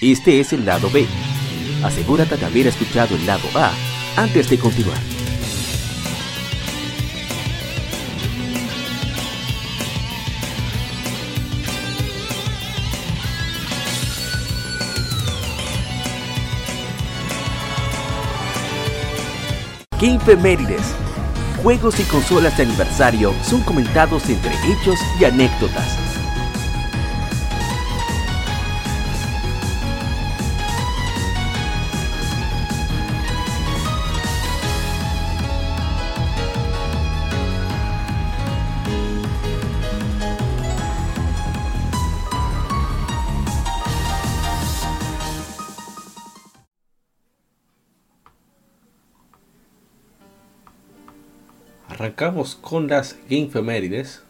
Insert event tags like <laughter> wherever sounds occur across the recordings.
Este es el lado B. Asegúrate de haber escuchado el lado A antes de continuar. Gamefemérides. Juegos y consolas de aniversario son comentados entre hechos y anécdotas. Arrancamos con las Gamefemérides.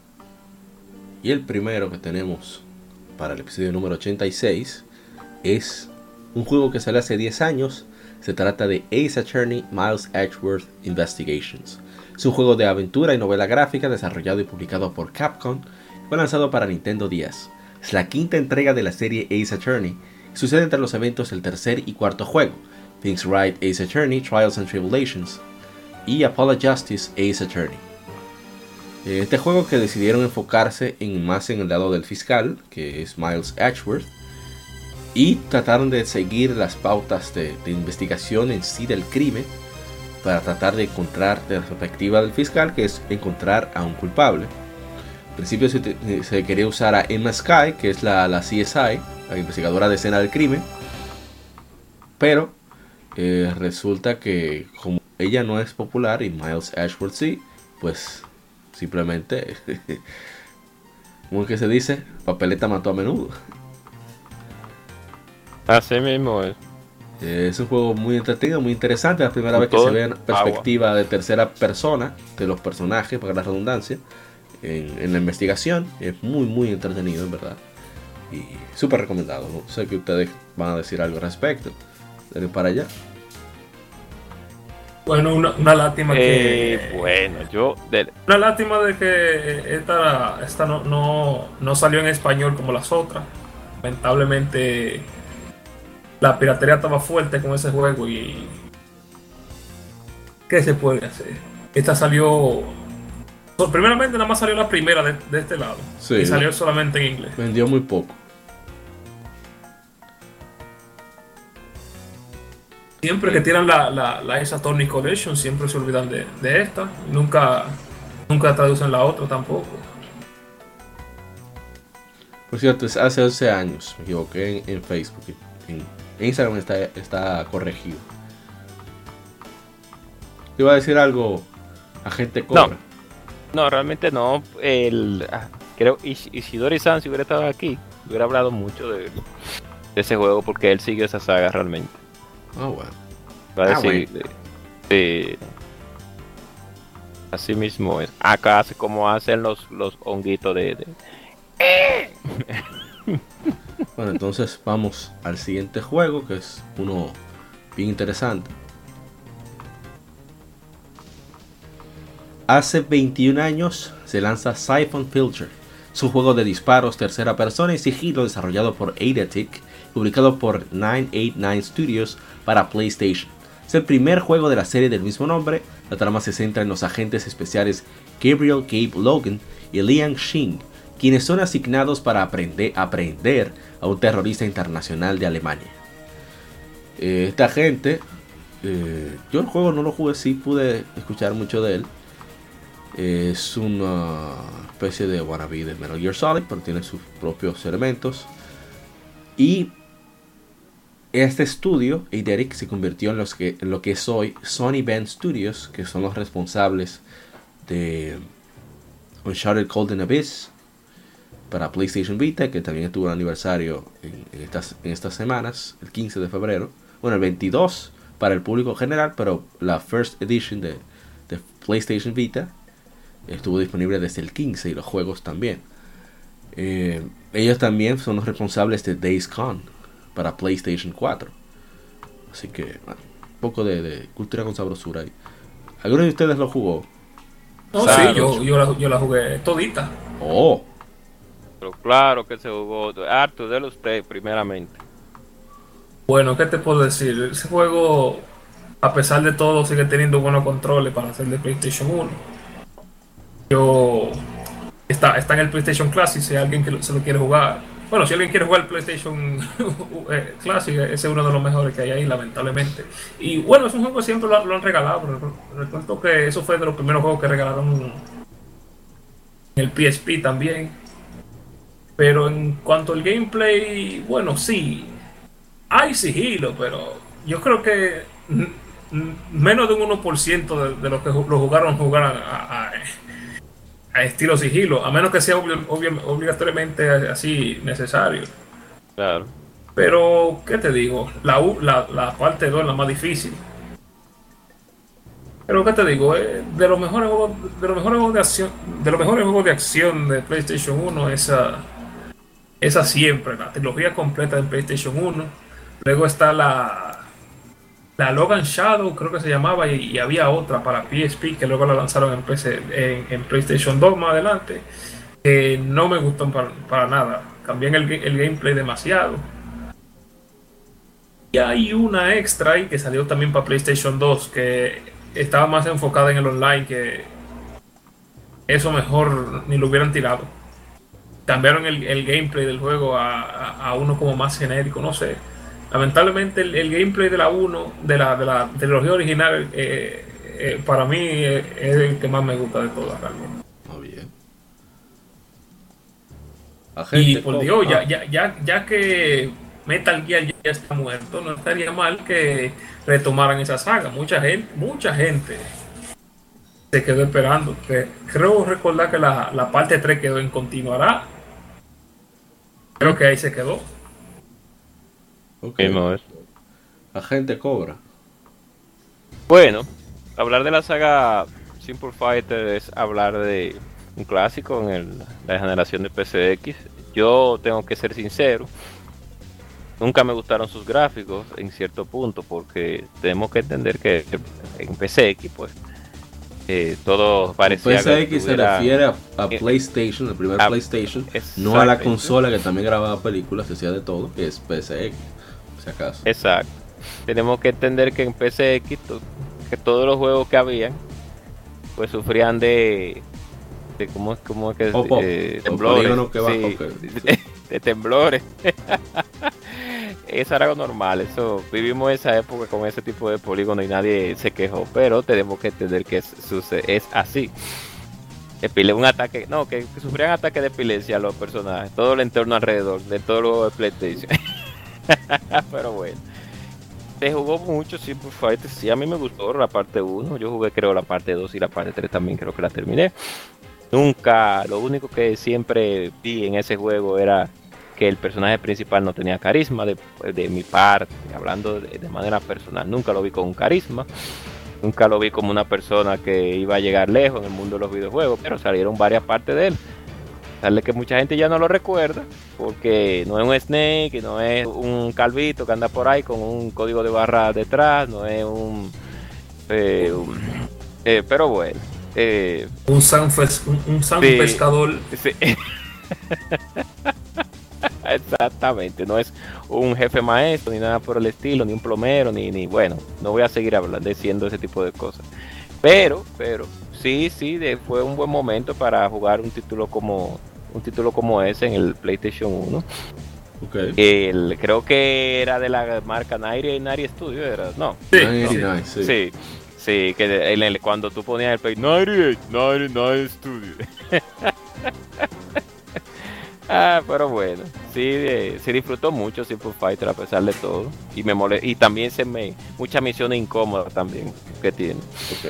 Y el primero que tenemos para el episodio número 86 es un juego que salió hace 10 años. Se trata de Ace Attorney Miles Edgeworth Investigations. Es un juego de aventura y novela gráfica desarrollado y publicado por Capcom. Fue lanzado para Nintendo 10. Es la quinta entrega de la serie Ace Attorney. Sucede entre los eventos del tercer y cuarto juego. Things Right Ace Attorney Trials and Tribulations y Apollo Justice Ace Attorney. Eh, este juego que decidieron enfocarse en más en el lado del fiscal, que es Miles Ashworth, y trataron de seguir las pautas de, investigación en sí del crimen para tratar de encontrar de la perspectiva del fiscal, que es encontrar a un culpable. Al principio se, quería usar a Emma Sky, que es la, la CSI, la investigadora de escena del crimen, pero eh, resulta que como ella no es popular y Miles Ashworth sí, pues simplemente, <laughs> como que se dice, papeleta mató a menudo. Así mismo es. Es un juego muy entretenido, muy interesante. La primera vez que se ve en perspectiva de tercera persona de los personajes, para la redundancia, en, la investigación. Es muy, muy entretenido, en verdad. Y súper recomendado. Sé que ustedes van a decir algo al respecto. Denle para allá. Bueno, una, lástima que. Eh, bueno, yo. Una lástima de que esta, esta no, no, salió en español como las otras. Lamentablemente, la piratería estaba fuerte con ese juego y. ¿Qué se puede hacer? Esta salió. Primeramente, nada más salió la primera de, este lado. y salió solamente en inglés. Vendió muy poco. Siempre que tiran la, la, la esa Tony Collection, siempre se olvidan de, de esta. Nunca, nunca traducen la otra tampoco. Por cierto, hace 11 años, me equivoqué en, Facebook. En, Instagram está, está corregido. ¿Te iba a decir algo a gente cobra? No, no realmente no. El, ah, creo Isidori San, si hubiera estado aquí, hubiera hablado mucho de, de ese juego porque él sigue esa saga realmente. Ah, bueno. Va a ah, decir, así mismo es. Acá hace como hacen los, los honguitos de... <laughs> bueno, entonces vamos al siguiente juego, que es uno bien interesante. Hace 21 años se lanza Siphon Filter. Es un juego de disparos tercera persona y sigilo desarrollado por Eidetic, publicado por 989 Studios para PlayStation. Es el primer juego de la serie del mismo nombre. La trama se centra en los agentes especiales Gabriel Gabe Logan y Liang Xing, quienes son asignados para aprender, aprender a un terrorista internacional de Alemania. Eh, esta gente, eh, yo el juego no lo jugué, sí pude escuchar mucho de él. es una especie de wannabe de Metal Gear Solid, pero tiene sus propios elementos. Y este estudio, Eiderik, se convirtió en, los que, lo que es hoy Sony Band Studios, que son los responsables de Uncharted Golden Abyss para PlayStation Vita, que también tuvo un aniversario en, estas, en estas semanas, el 15 de febrero. Bueno, el 22 para el público general, pero la First Edition de, PlayStation Vita estuvo disponible desde el 15 y los juegos también. Eh, ellos también son los responsables de Days Gone para PlayStation 4. Así que, un poco de, cultura con sabrosura ahí. ¿Alguno de ustedes lo jugó? No, sí, yo, yo, la, yo, la, jugué todita. Oh. Pero claro que se jugó harto de los tres, primeramente. Bueno, ¿qué te puedo decir? Ese juego, a pesar de todo, sigue teniendo buenos controles para hacer de PlayStation 1. Yo. Está, está en el PlayStation Classic si alguien que se lo quiere jugar. Bueno, si alguien quiere jugar PlayStation <laughs> eh, Classic, ese es uno de los mejores que hay ahí, lamentablemente. Y bueno, es un juego que siempre lo, han regalado. Pero recuerdo que eso fue de los primeros juegos que regalaron en el PSP también. Pero en cuanto al gameplay, bueno, sí, hay sigilo, pero yo creo que menos de un 1% de, de los que lo jugaron jugaron a, estilo sigilo, a menos que sea obligatoriamente así necesario. Claro. Pero, ¿qué te digo? La, la, la parte 2 es la más difícil. Pero qué te digo, eh, de los mejores juegos, de los mejores juegos de acción, de los mejores juegos de acción de PlayStation 1, esa, esa siempre, la trilogía completa de PlayStation 1. Luego está la, la Logan Shadow, creo que se llamaba, y, había otra para PSP que luego la lanzaron en, PlayStation 2 más adelante. Que no me gustó para, nada. Cambié el, el gameplay demasiado. Y hay una extra ahí que salió también para PlayStation 2 que estaba más enfocada en el online que eso mejor ni lo hubieran tirado. Cambiaron el, gameplay del juego a, uno como más genérico, no sé. Lamentablemente el, gameplay de la 1, de la, de la trilogía original, eh, eh, para mí es el que más me gusta de todas realmente. Muy bien. y por Dios, ya, ya, ya, ya que Metal Gear ya está muerto, no estaría mal que retomaran esa saga. Mucha gente, mucha gente se quedó esperando. creo recordar que la, parte 3 quedó en continuará. Creo que ahí se quedó. Ok, La gente cobra. Bueno, hablar de la saga Simple Fighter es hablar de un clásico en la generación de PCX. Yo tengo que ser sincero, Nunca me gustaron sus gráficos en cierto punto porque tenemos que entender que en PCX pues eh, todo parecía PCX se refiere a, PlayStation, el primer PlayStation, no a la consola que también grababa películas, decía de todo, que es PCX, si acaso. Exacto. Tenemos que entender que en PCX que todos los juegos que habían pues sufrían de de cómo, cómo es que <laughs> de temblores, de temblores <laughs> eso era algo normal. Eso vivimos esa época con ese tipo de polígono y nadie se quejó. Pero tenemos que entender que es, es así. un ataque, no, que, sufrían ataque de epilepsia los personajes, todo el entorno alrededor, de todo lo de PlayStation. <laughs> <laughs> pero bueno. Se jugó mucho Simple Fighter. Sí, a mí me gustó la parte 1. Yo jugué, creo, la parte 2 y la parte 3 también creo que la terminé. Nunca, lo único que siempre vi en ese juego era que el personaje principal no tenía carisma de, mi parte, hablando de, manera personal. Nunca lo vi con carisma. Nunca lo vi como una persona que iba a llegar lejos en el mundo de los videojuegos, pero salieron varias partes de él. Sale que mucha gente ya no lo recuerda, porque no es un Snake, no es un calvito que anda por ahí con un código de barra detrás, no es un... Eh, eh, pero bueno. Eh, un San, un, pescador. <laughs> Exactamente, no es un jefe maestro ni nada por el estilo, ni un plomero, ni, ni bueno, no voy a seguir hablando, diciendo ese tipo de cosas. Pero, pero, sí, sí, fue un buen momento para jugar un título como un título como ese en el PlayStation 1. El, creo que era de la marca Nairi Nari Studio, ¿era? No. Sí, sí. sí. que el, cuando tú ponías el play Nairi, Nairi, Nairi Studio. <laughs> Ah, pero bueno, sí, eh, se disfrutó mucho Simple Fighter a pesar de todo. Y me mole y también se me muchas misiones incómodas también que tiene.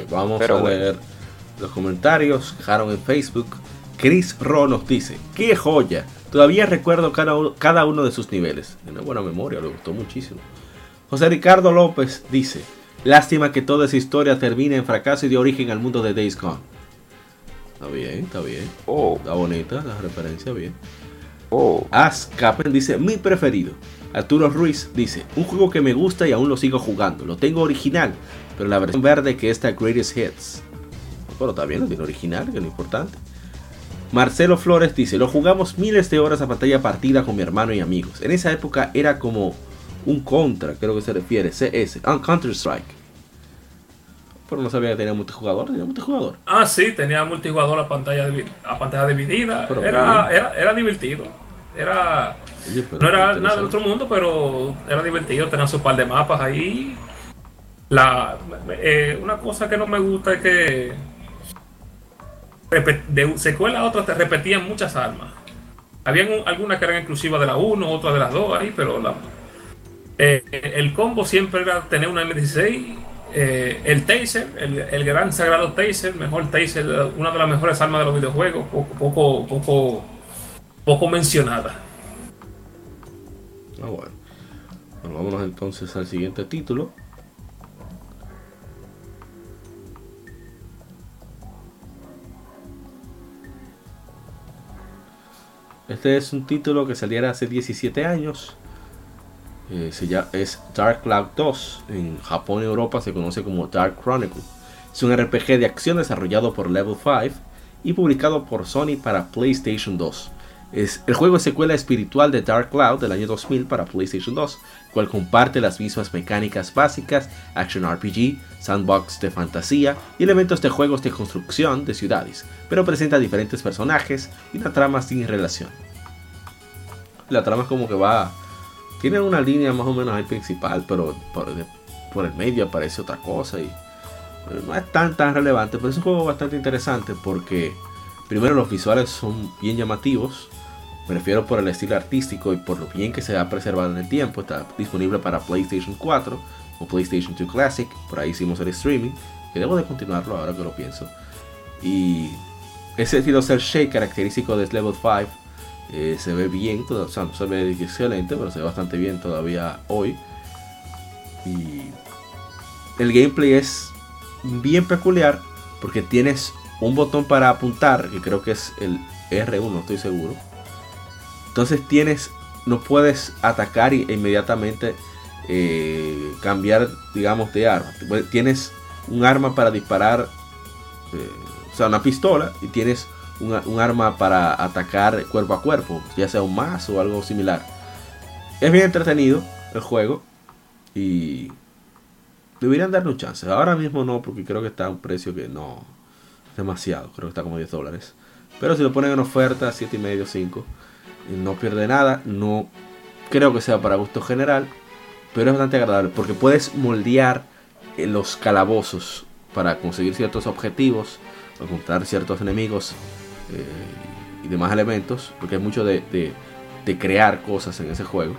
vamos a ver los comentarios que dejaron en Facebook. Chris Ro nos dice, ¡qué joya! Todavía recuerdo cada uno, cada uno de sus niveles. Tiene buena memoria, le gustó muchísimo. José Ricardo López dice, lástima que toda esa historia termine en fracaso y de origen al mundo de Days Gone. Está bien, está bien. Oh. Está bonita la referencia, bien. Oh. Ascapen dice, mi preferido. Arturo Ruiz dice, un juego que me gusta y aún lo sigo jugando. Lo tengo original, pero la versión verde que está Greatest Hits. Bueno, también lo tiene original, que es lo importante. Marcelo Flores dice, lo jugamos miles de horas a pantalla partida con mi hermano y amigos. En esa época era como un contra, creo que se refiere, CS, ah, Counter Strike. Pero no sabía que tenía multijugador, tenía multijugador. Ah, sí, tenía multijugador a pantalla, a pantalla dividida. Era, era, era, divertido. Era, no era nada del otro mundo, pero era divertido. Tenía su par de mapas ahí. La, eh, una cosa que no me gusta es que de secuela a otra te repetían muchas armas. Habían algunas que eran exclusivas de la 1, otras de las 2 ahí, pero la, eh, el combo siempre era tener una M16, eh, el Taser, el, gran sagrado Taser, mejor Taser, una de las mejores armas de los videojuegos, poco, poco, poco, poco mencionada. Ah, bueno. bueno. Vámonos entonces al siguiente título. Este es un título que saliera hace 17 años eh, se llama, es Dark Cloud 2. En Japón y Europa se conoce como Dark Chronicle. Es un RPG de acción desarrollado por Level 5 y publicado por Sony para PlayStation 2. El juego es secuela espiritual de Dark Cloud del año 2000 para PlayStation 2, cual comparte las mismas mecánicas básicas, action RPG, sandbox de fantasía y elementos de juegos de construcción de ciudades, pero presenta diferentes personajes y una trama sin relación. La trama es como que va tiene una línea más o menos ahí principal, pero por, el medio aparece otra cosa y no es tan tan relevante, pero es un juego bastante interesante porque primero los visuales son bien llamativos, me refiero por el estilo artístico y por lo bien que se ha preservado en el tiempo, está disponible para PlayStation 4 o PlayStation 2 Classic, por ahí hicimos el streaming, que debo de continuarlo ahora que lo pienso. Y ese estilo cel shake característico de Level 5 eh, se ve bien, o sea, no se ve excelente, pero se ve bastante bien todavía hoy. Y el gameplay es bien peculiar porque tienes un botón para apuntar, que creo que es el R1, estoy seguro. Entonces tienes, no puedes atacar e inmediatamente eh, cambiar, digamos, de arma. Tienes un arma para disparar, eh, o sea, una pistola y tienes un, arma para atacar cuerpo a cuerpo, ya sea un mazo o algo similar. Es bien entretenido el juego y deberían darle un chance. Ahora mismo no, porque creo que está a un precio que no demasiado, creo que está como 10 dólares. Pero si lo ponen en oferta, 7 y medio, 5, no pierde nada. No creo que sea para gusto general, pero es bastante agradable porque puedes moldear eh, los calabozos para conseguir ciertos objetivos, encontrar ciertos enemigos eh, y demás elementos, porque hay mucho de, de, crear cosas en ese juego.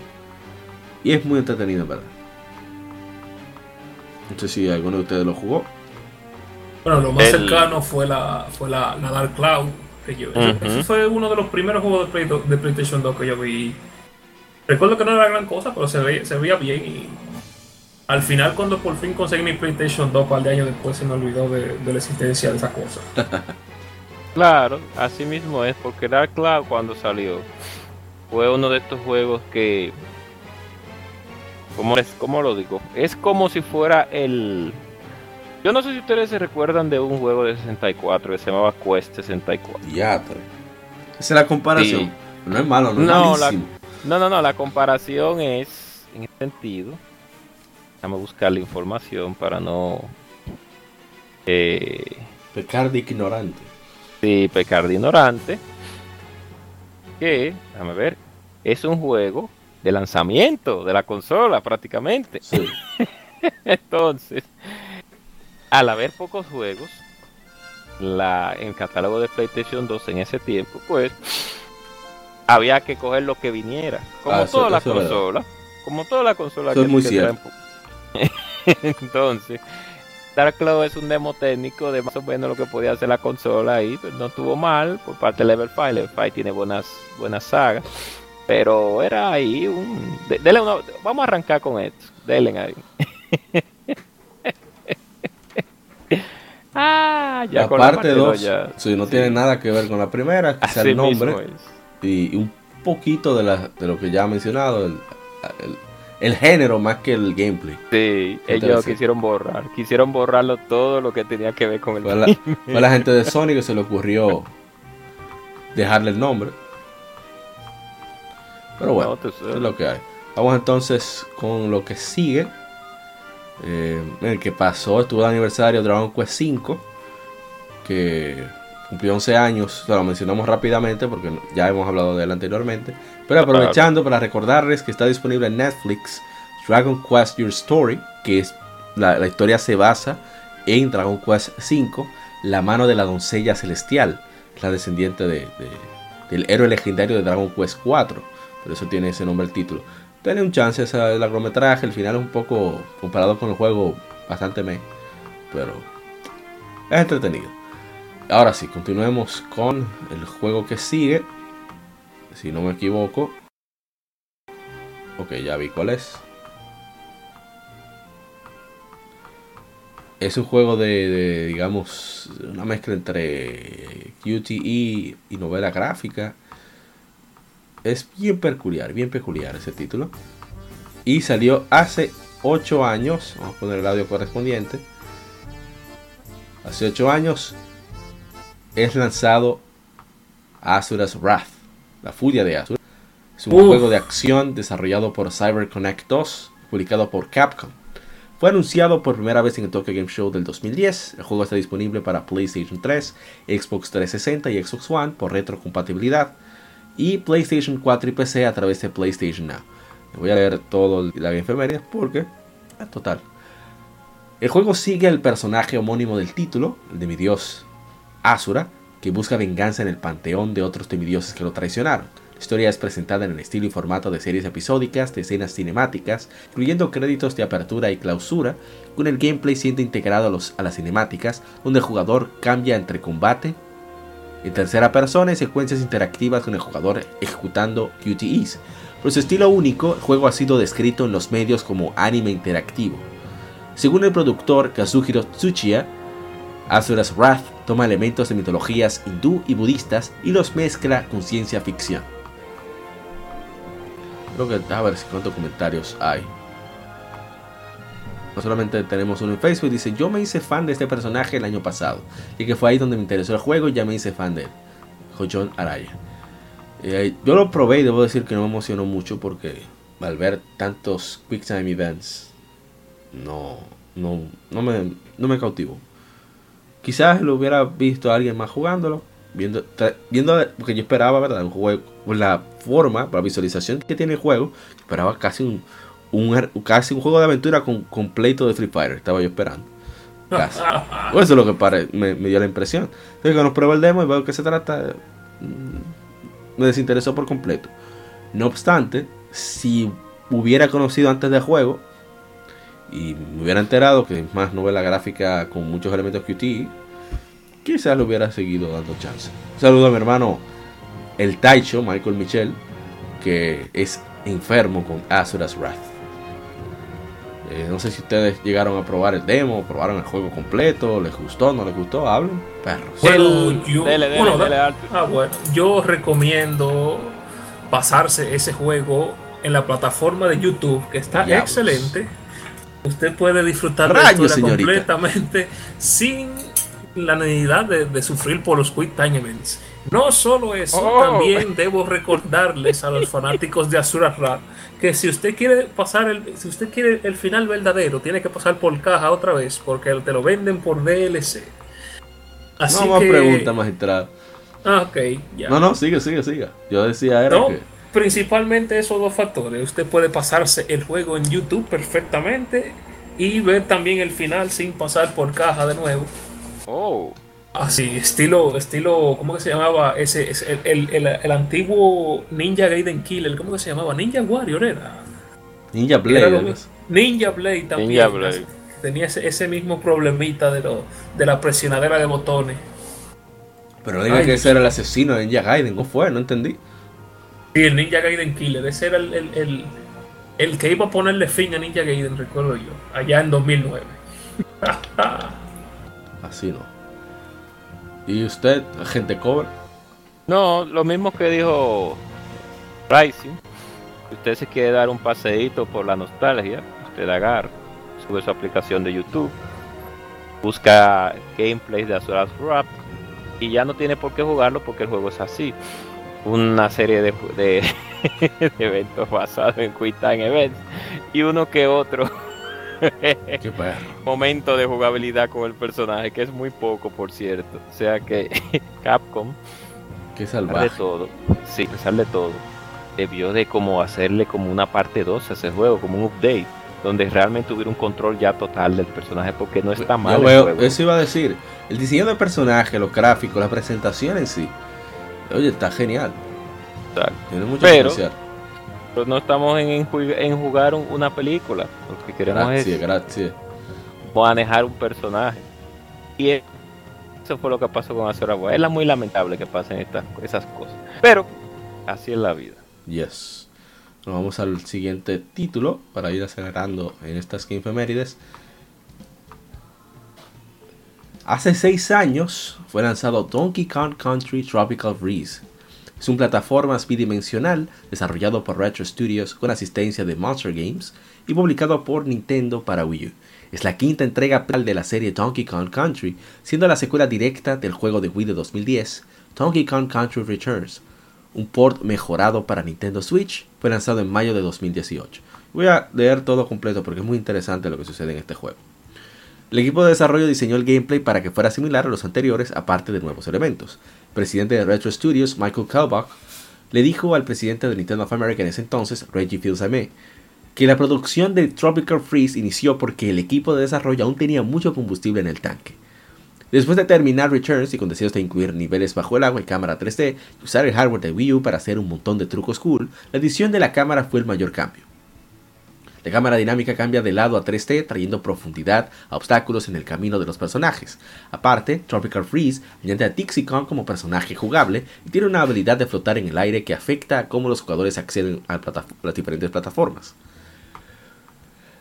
Y es muy entretenido, ¿verdad? No sé si alguno de ustedes lo jugó. Bueno, lo más cercano fue la, fue la, Dark Cloud. Que yo, Ese fue uno de los primeros juegos de, de, PlayStation 2 que yo vi. Recuerdo que no era gran cosa, pero se veía, se veía bien. Y al final, cuando por fin conseguí mi PlayStation 2, un par de años después, se me olvidó de, de la existencia de esa cosa. <laughs> Claro, así mismo es, porque Dark Cloud cuando salió fue uno de estos juegos que, ¿cómo, es, cómo lo digo? Es como si fuera el... Yo no sé si ustedes se recuerdan de un juego de 64 que se llamaba Quest 64. Ya, pero... Esa es la comparación. No es malo, no, no es no, no, no, la comparación es en este sentido. Déjame buscar la información para no... Eh, Pecar de ignorante. Sí, Pecar de Ignorante. Que, déjame ver, es un juego de lanzamiento de la consola prácticamente. Sí. <laughs> Entonces, al haber pocos juegos, la, en el catálogo de PlayStation 2 en ese tiempo, pues había que coger lo que viniera. Como ah, toda la consola. Como toda la consola que, muy que <laughs> Entonces, Dark Cloud es un demo técnico de más o menos lo que podía hacer la consola y pues, no estuvo mal por parte de Level 5. Level 5 tiene buenas, buenas sagas. Pero era ahí un. vamos a arrancar con esto. Denle ahí. <laughs> <laughs> ah, ya la con parte 2, si no tiene nada que ver con la primera, quizá el nombre y, un poquito de, la, de lo que ya ha mencionado, el el género más que el gameplay. Sí, ellos quisieron borrar, quisieron borrarlo todo lo que tenía que ver con el fue la, fue la gente de Sony que se le ocurrió dejarle el nombre. Pero bueno, es lo que hay. Vamos entonces con lo que sigue. Eh, el que pasó, estuvo el aniversario de Dragon Quest V, que cumplió 11 años, lo mencionamos rápidamente porque ya hemos hablado de él anteriormente, pero aprovechando para recordarles que está disponible en Netflix Dragon Quest Your Story, que es la, historia se basa en Dragon Quest V, la mano de la doncella celestial, la descendiente de, del héroe legendario de Dragon Quest IV, por eso tiene ese nombre el título. Tiene un chance ese largometraje, el final es un poco comparado con el juego bastante me, pero es entretenido. Ahora sí, continuemos con el juego que sigue. Si no me equivoco. Ok, ya vi cuál es. Es un juego de, digamos, una mezcla entre QTE y novela gráfica es bien peculiar, bien peculiar ese título. Y salió hace 8 años. Vamos a poner el audio correspondiente. Hace 8 años es lanzado Asura's Wrath, la furia de Asura. Es un juego de acción desarrollado por CyberConnect 2, publicado por Capcom. Fue anunciado por primera vez en el Tokyo Game Show del 2010. El juego está disponible para PlayStation 3, Xbox 360 y Xbox One por retrocompatibilidad y PlayStation 4 y PC a través de PlayStation Now. Voy a leer todo la enfermería porque, total. El juego sigue el personaje homónimo del título, el de mi dios Asura, que busca venganza en el panteón de otros demidioses que lo traicionaron. La historia es presentada en el estilo y formato de series episódicas, de escenas cinemáticas, incluyendo créditos de apertura y clausura, con el gameplay siendo integrado a, los, a las cinemáticas, donde el jugador cambia entre combate, en tercera persona y secuencias interactivas con el jugador ejecutando QTEs. Por su estilo único, el juego ha sido descrito en los medios como anime interactivo. Según el productor Kazuhiro Tsuchiya, Asura's Wrath toma elementos de mitologías hindú y budistas y los mezcla con ciencia ficción. Creo que a ver cuántos comentarios hay. No solamente tenemos uno en Facebook, dice, yo me hice fan de este personaje el año pasado. Y que fue ahí donde me interesó el juego y ya me hice fan de él. John Araya. Eh, yo lo probé y debo decir que no me emocionó mucho porque al ver tantos Quick Time Events, no, no, no, me, no me cautivó. Quizás lo hubiera visto a alguien más jugándolo, viendo, viendo porque yo esperaba, ¿verdad? Un juego, la forma, la visualización que tiene el juego, esperaba casi un, un, casi un juego de aventura con completo de Free Fire. Estaba yo esperando. Casi. <laughs> Pues eso es lo que pare, me, dio la impresión. Entonces, cuando pruebo el demo y veo que se trata, mm, me desinteresó por completo. No obstante, si hubiera conocido antes del juego y me hubiera enterado que es más novela gráfica con muchos elementos QT, quizás lo hubiera seguido dando chance. saludo a mi hermano el Taicho, Michael Michel, que es enfermo con Azura's Wrath. Eh, no sé si ustedes llegaron a probar el demo, probaron el juego completo, les gustó, no les gustó, hablen, perros. Bueno, yo, ah, bueno, yo recomiendo pasarse ese juego en la plataforma de YouTube, que está excelente. Usted puede disfrutar de la completamente sin la necesidad de, sufrir por los Quick Time Events. No solo eso, oh. también debo recordarles a los fanáticos de Azura Rap que si usted quiere pasar el, si usted quiere el final verdadero, tiene que pasar por caja otra vez, porque te lo venden por DLC. Así no más pregunta, magistrado. Ah, ok, ya. No, no, sigue, sigue, sigue. Yo decía era que... Principalmente esos dos factores. Usted puede pasarse el juego en YouTube perfectamente y ver también el final sin pasar por caja de nuevo. Oh. Así, estilo, estilo, ¿cómo que se llamaba? Ese, el, el, el, antiguo Ninja Gaiden Killer, ¿cómo que se llamaba? Ninja Warrior era. Ninja Blade. Ninja Blade también. Ninja Blade. Tenía ese, ese, mismo problemita de, lo, de la presionadera de botones. Pero diga que ese era el asesino de Ninja Gaiden, ¿cómo fue? No entendí. Sí, el Ninja Gaiden Killer, ese era el, el, el que iba a ponerle fin a Ninja Gaiden, recuerdo yo, allá en 2009. <laughs> Así no. ¿Y usted, agente cover? No, lo mismo que dijo Rising. Si usted se quiere dar un paseíto por la nostalgia, usted agarra, sube su aplicación de YouTube, busca gameplays de Azura's Rap y ya no tiene por qué jugarlo porque el juego es así. una serie de, de, <laughs> eventos basados en Quick Events y uno que otro <laughs> momento de jugabilidad con el personaje, que es muy poco, por cierto. O sea que <laughs> Capcom, que salvaje. de todo, sí, sale todo, debió de como hacerle como una parte 2 a ese juego, como un update, donde realmente hubiera un control ya total del personaje, porque no está mal. eso iba a decir, el diseño del personaje, los gráficos, la presentación en sí, oye, está genial. Tiene mucho Pero, pero no estamos en, en jugar una película. Lo que queremos es manejar un personaje. Y eso fue lo que pasó con Azura Es muy lamentable que pasen estas, esas cosas. Pero así es la vida. Yes. Nos vamos al siguiente título para ir acelerando en estas Game Femérides. Hace seis años fue lanzado Donkey Kong Country Tropical Freeze es un plataformas bidimensional desarrollado por Retro Studios con asistencia de Monster Games y publicado por Nintendo para Wii U. Es la quinta entrega de la serie Donkey Kong Country, siendo la secuela directa del juego de Wii de 2010, Donkey Kong Country Returns. Un port mejorado para Nintendo Switch fue lanzado en mayo de 2018. Voy a leer todo completo porque es muy interesante lo que sucede en este juego. El equipo de desarrollo diseñó el gameplay para que fuera similar a los anteriores, aparte de nuevos elementos presidente de Retro Studios, Michael Kalbach, le dijo al presidente de Nintendo of America en ese entonces, Reggie Fils-Aimé, que la producción de Tropical Freeze inició porque el equipo de desarrollo aún tenía mucho combustible en el tanque. Después de terminar Returns y con deseos de incluir niveles bajo el agua y cámara 3D y usar el hardware de Wii U para hacer un montón de trucos cool, la edición de la cámara fue el mayor cambio. La cámara dinámica cambia de lado a 3D, trayendo profundidad a obstáculos en el camino de los personajes. Aparte, Tropical Freeze añade a Dixie como personaje jugable y tiene una habilidad de flotar en el aire que afecta a cómo los jugadores acceden a las diferentes plataformas.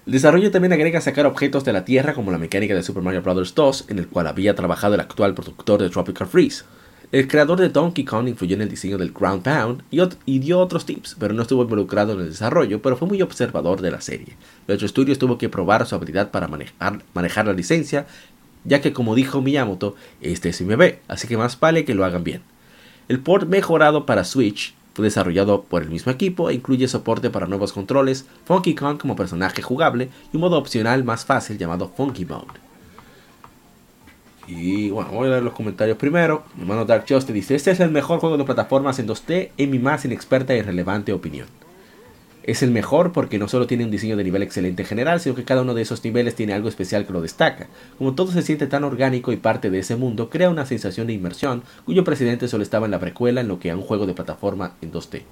El desarrollo también agrega sacar objetos de la Tierra como la mecánica de Super Mario Bros. 2, en el cual había trabajado el actual productor de Tropical Freeze. El creador de Donkey Kong influyó en el diseño del Ground Pound y, dio otros tips, pero no estuvo involucrado en el desarrollo, pero fue muy observador de la serie. Retro Studios tuvo que probar su habilidad para manejar, manejar la licencia, ya que como dijo Miyamoto, este es mi bebé, así que más vale que lo hagan bien. El port mejorado para Switch fue desarrollado por el mismo equipo e incluye soporte para nuevos controles, Funky Kong como personaje jugable y un modo opcional más fácil llamado Funky Mode. Y bueno, voy a leer los comentarios primero. Mi hermano Dark Justice dice: Este es el mejor juego de plataformas en 2D en mi más inexperta y relevante opinión. Es el mejor porque no solo tiene un diseño de nivel excelente en general, sino que cada uno de esos niveles tiene algo especial que lo destaca. Como todo se siente tan orgánico y parte de ese mundo, crea una sensación de inmersión, cuyo precedente solo estaba en la precuela en lo que a un juego de plataforma en 2D.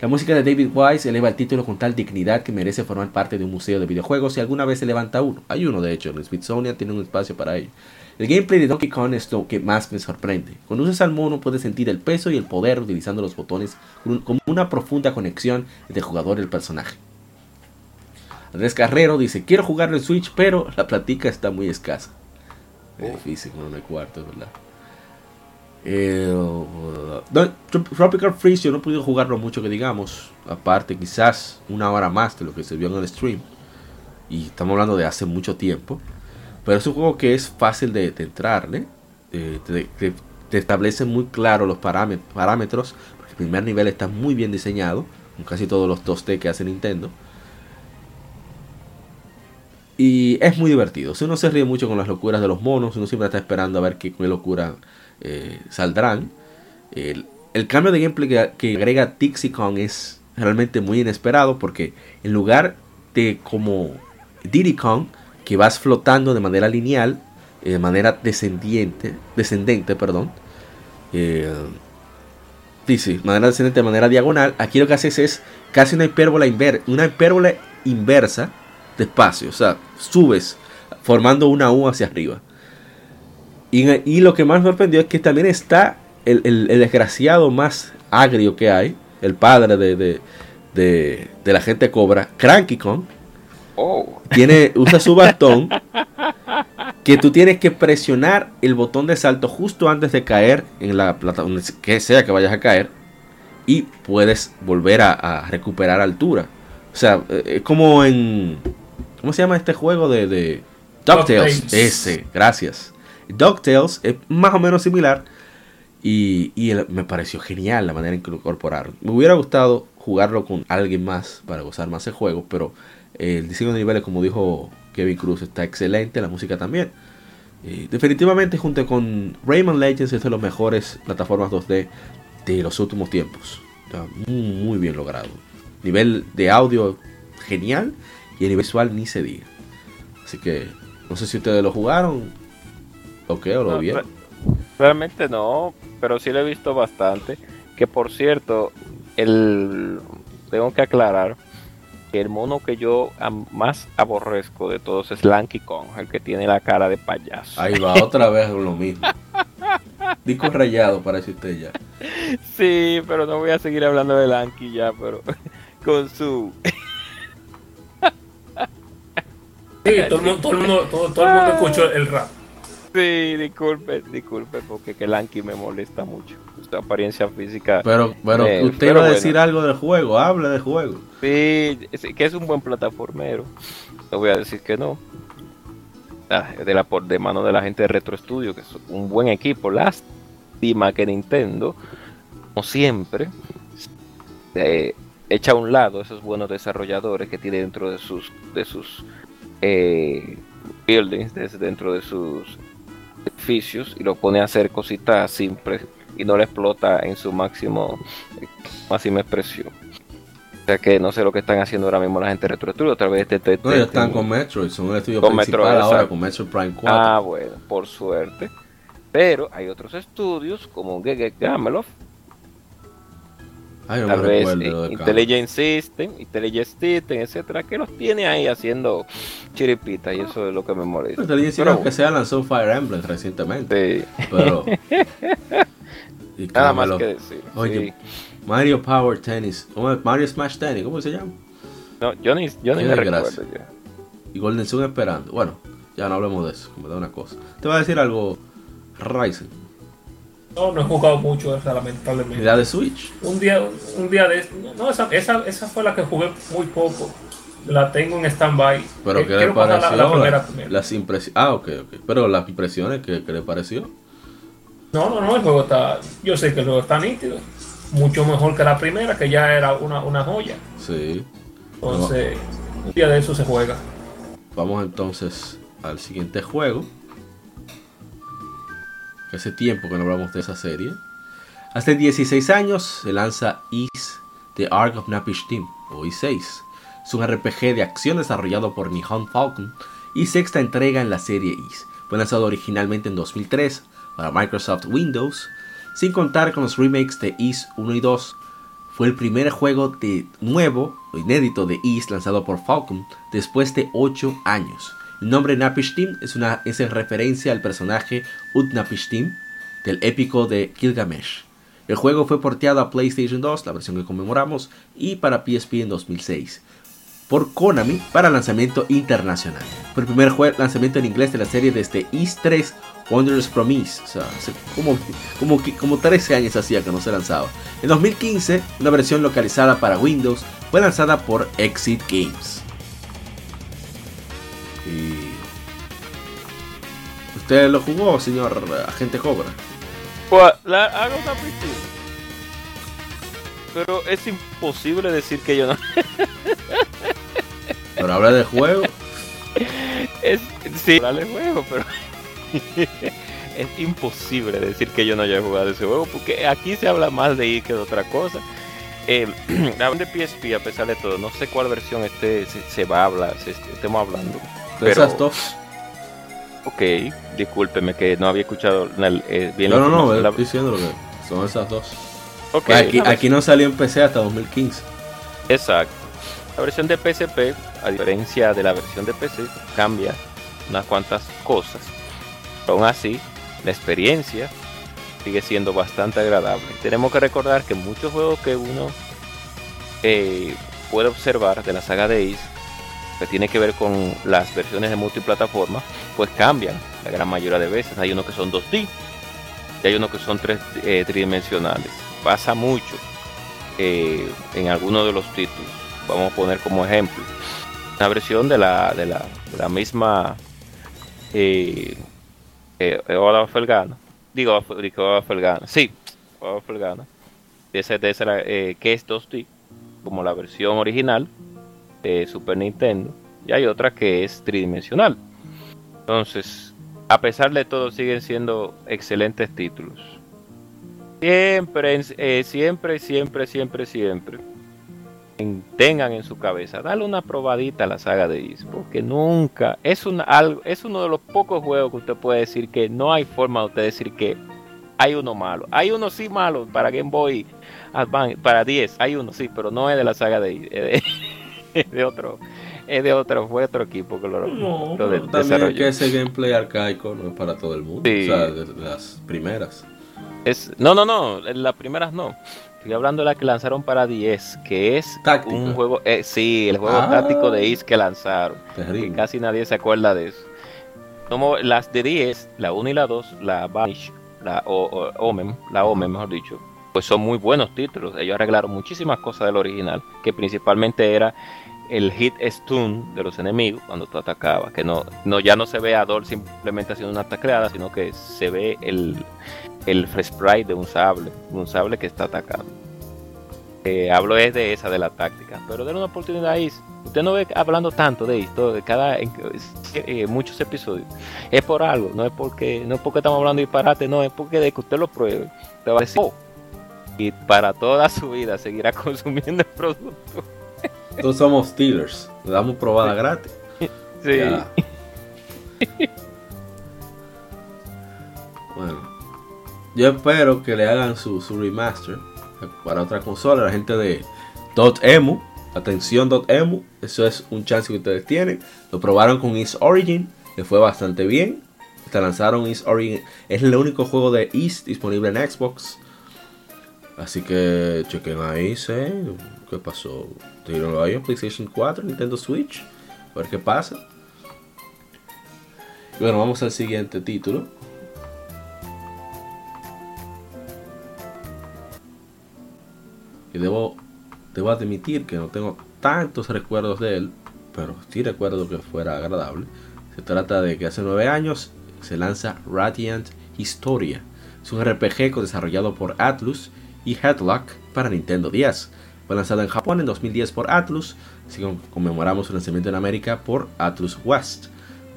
La música de David Wise eleva el título con tal dignidad que merece formar parte de un museo de videojuegos si alguna vez se levanta uno. Hay uno, de hecho, el Smithsonian tiene un espacio para ello. El gameplay de Donkey Kong es lo que más me sorprende. Cuando usas al mono puedes sentir el peso y el poder utilizando los botones como una profunda conexión entre el jugador y el personaje. Andrés Carrero dice, quiero jugarlo en Switch, pero la platica está muy escasa. Es difícil cuando no hay cuarto, ¿verdad? Eh, Tropical Freeze yo no he podido jugarlo mucho que digamos. Aparte quizás una hora más de lo que se vio en el stream. Y estamos hablando de hace mucho tiempo. Pero es un juego que es fácil de, entrarle. Eh, te, establece muy claro los parámetros. Porque el primer nivel está muy bien diseñado. Con casi todos los 2D que hace Nintendo. Y es muy divertido. Si uno se ríe mucho con las locuras de los monos, uno siempre está esperando a ver qué, qué locura eh, saldrán. El, cambio de gameplay que, agrega Dixie es realmente muy inesperado porque en lugar de como Diddy Kong, que vas flotando de manera lineal, eh, de manera descendiente, descendente, perdón, eh, sí, manera descendente, de manera diagonal, aquí lo que haces es casi una hipérbola, una hipérbola inversa de espacio, o sea, subes formando una U hacia arriba. Y, lo que más me sorprendió es que también está el, desgraciado más agrio que hay, el padre de, de, la gente cobra, Cranky Kong. Oh. Tiene, usa su bastón que tú tienes que presionar el botón de salto justo antes de caer en la plataforma, que sea que vayas a caer, y puedes volver a, recuperar altura. O sea, eh, es como en. ¿Cómo se llama este juego de, de DuckTales? Ese, gracias. DuckTales es más o menos similar. Y, y el- me pareció genial la manera en que lo incorporaron. Me hubiera gustado jugarlo con alguien más para gozar más el juego, pero el diseño de niveles, como dijo Kevin Cruz, está excelente, la música también. Eh, definitivamente junto con Rayman Legends es de las mejores plataformas 2D de los últimos tiempos. Está muy, muy bien logrado. Nivel de audio genial y el nivel visual ni se diga. Así que no sé si ustedes lo jugaron o qué, o lo No, vieron. re- Realmente no, pero sí lo he visto bastante. Que por cierto, el tengo que aclarar que el mono que yo am- más aborrezco de todos es Lanky Kong, el que tiene la cara de payaso. Ahí va, otra vez lo mismo. <laughs> Disco rayado parece usted ya. Sí, pero no voy a seguir hablando de Lanky ya, pero <laughs> con su Sí, todo el mundo, todo el mundo, todo, todo el mundo escuchó el rap. Sí, disculpe, disculpe, porque que Lanky me molesta mucho. Su apariencia física. Pero, pero Eh, usted pero iba a bueno. decir algo del juego, hable del juego. Sí, es- que es un buen plataformero. No voy a decir que no. Ah, de, la, de mano de la gente de Retro Studio, que es un buen equipo. Lástima que Nintendo, como siempre, eh, echa a un lado esos buenos desarrolladores que tiene dentro de sus, de sus eh, buildings, de- dentro de sus y lo pone a hacer cositas simples y no le explota en su máximo máxima expresión. O sea que no sé lo que están haciendo ahora mismo la gente de Retro Studio, otra vez de, de- No, ellos están de- con Metroid, son el estudio Con principal Metroid, ahora exacto. con Metroid Prime 4. Ah, bueno, por suerte. Pero hay otros estudios como Gameloft, Ay, no tal vez recuerdo de Intelligent System, Intelligent System, etcétera, que los tiene ahí haciendo chiripitas y eso es lo que me molesta. Inteligencia Pero que sea lanzó Fire Emblem recientemente. Sí, Pero. <laughs> y nada más que decir. Oye, sí. Mario Power Tennis. Mario Smash Tennis, ¿cómo se llama? No, yo ni, yo ni me recuerdo ya. Y Golden Sun esperando. Bueno, ya no hablemos de eso, me da una cosa. Te voy a decir algo, Ryzen. No, no he jugado mucho esa, lamentablemente. La de Switch. Un día, un día de no, esa, esa, esa fue la que jugué muy poco. La tengo en stand-by. Pero Eh, ¿qué le pareció? La, la primera las impresiones. Ah, ok, ok. Pero las impresiones, ¿qué, qué le pareció? No, no, no, el juego está. Yo sé que el juego está nítido. Mucho mejor que la primera, que ya era una, una joya. Sí. Entonces, un día de eso se juega. Vamos entonces al siguiente juego. Hace tiempo que no hablamos de esa serie. Hace 16 años se lanza Is The Ark of Napish Team, o I6. Es un RPG de acción desarrollado por Nihon Falcon y sexta entrega en la serie Is. Fue lanzado originalmente en 2003 para Microsoft Windows, sin contar con los remakes de Is 1 y 2. Fue el primer juego de nuevo o inédito de Is lanzado por Falcon después de 8 años. El nombre Napishtim es una es en referencia al personaje Utnapishtim del épico de Gilgamesh. El juego fue porteado a PlayStation 2, la versión que conmemoramos, y para PSP en 2006 por Konami para lanzamiento internacional. Fue el primer lanzamiento en inglés de la serie desde East 3 Wonders Promise. O sea, hace como, como 13 años hacía que no se lanzaba. En 2015, una versión localizada para Windows fue lanzada por Exit Games. Y... ¿Usted lo jugó, señor agente Cobra? Pues, la, hago una. Pero es imposible decir que yo no. <laughs> Pero habla del juego. Es, sí, dale juego, pero. <laughs> es imposible decir que yo no haya jugado ese juego, porque aquí se habla más de ir que de otra cosa. Eh, <clears throat> de PSP, a pesar de todo, no sé cuál versión este se, se va a hablar, se, estemos hablando. Pero- esas dos. Ok, discúlpeme que no había escuchado eh, bien No, no, no. La- estoy diciendo que son esas dos. ok, Pues aquí, aquí no salió en PC hasta 2015. Exacto. La versión de PSP, a diferencia de la versión de PC, cambia unas cuantas cosas. Pero aún así, la experiencia sigue siendo bastante agradable. Tenemos que recordar que muchos juegos que uno eh, puede observar de la saga de Ace, que tiene que ver con las versiones de multiplataforma, pues cambian la gran mayoría de veces. Hay unos que son 2D y hay unos que son 3 eh, tridimensionales. Pasa mucho eh, en algunos de los títulos. Vamos a poner como ejemplo una versión de la, de la, de la misma eh, eh, Oda Felgano. digo, digo Afgana. Sí, Afgana. Ese, de ese, eh, que es 2D, como la versión original de Super Nintendo. Y hay otra que es tridimensional. Entonces, a pesar de todo, siguen siendo excelentes títulos. Siempre, eh, siempre, siempre, siempre, siempre. tengan en su cabeza, dale una probadita a la saga de Is, porque nunca es, un, algo, es uno de los pocos juegos que usted puede decir que no hay forma de usted decir que hay uno malo. Hay uno sí malo para Game Boy Advance, para 10, hay uno sí, pero no es de la saga de Is, es <laughs> de, otro. Es de otro, fue otro equipo que lo, no, también que ese gameplay arcaico no es para todo el mundo. O sea, de las primeras. Es, no, no, no, las primeras no. Estoy hablando de la que lanzaron para 10, que es un juego, eh, sí, el juego ah. táctico de Is que lanzaron. casi nadie se acuerda de eso. Como las de 10, la 1 y la 2, la Vanish, la o, Omen, la Omen mejor dicho, pues son muy buenos títulos. Ellos arreglaron muchísimas cosas del original, que principalmente era el hit stun de los enemigos cuando tú atacabas, que no, no ya no se ve a Dol simplemente haciendo una tacleada, sino que se ve el, el fresh sprite de un sable, un sable que está atacando. Eh, hablo es de esa, de la táctica, pero de una oportunidad ahí. Usted no ve hablando tanto de esto, de cada eh, muchos episodios. Es por algo, no es porque no es porque estamos hablando de disparate, no, es porque de que usted lo pruebe, te va a decir, oh", y para toda su vida seguirá <laughs> consumiendo el producto. Todos somos dealers, le damos probada gratis. <laughs> Sí. <laughs> bueno, yo espero que le hagan su, remaster para otra consola. La gente de .emu, atención .emu, eso es un chance que ustedes tienen. Lo probaron con East Origin, le fue bastante bien. Hasta lanzaron East Origin, es el único juego de East disponible en Xbox. Así que chequen ahí, ¿sí? ¿Qué pasó? Tírenlo ahí en PlayStation 4, Nintendo Switch. A ver qué pasa. bueno, vamos al siguiente título. Y debo, debo admitir que no tengo tantos recuerdos de él, pero sí recuerdo que fuera agradable. Se trata de que hace nueve años se lanza Radiant Historia. Es un RPG desarrollado por Atlus y Headlock para Nintendo 10. Fue lanzado en Japón en 2010 por Atlus, así conmemoramos su lanzamiento en América por Atlus West.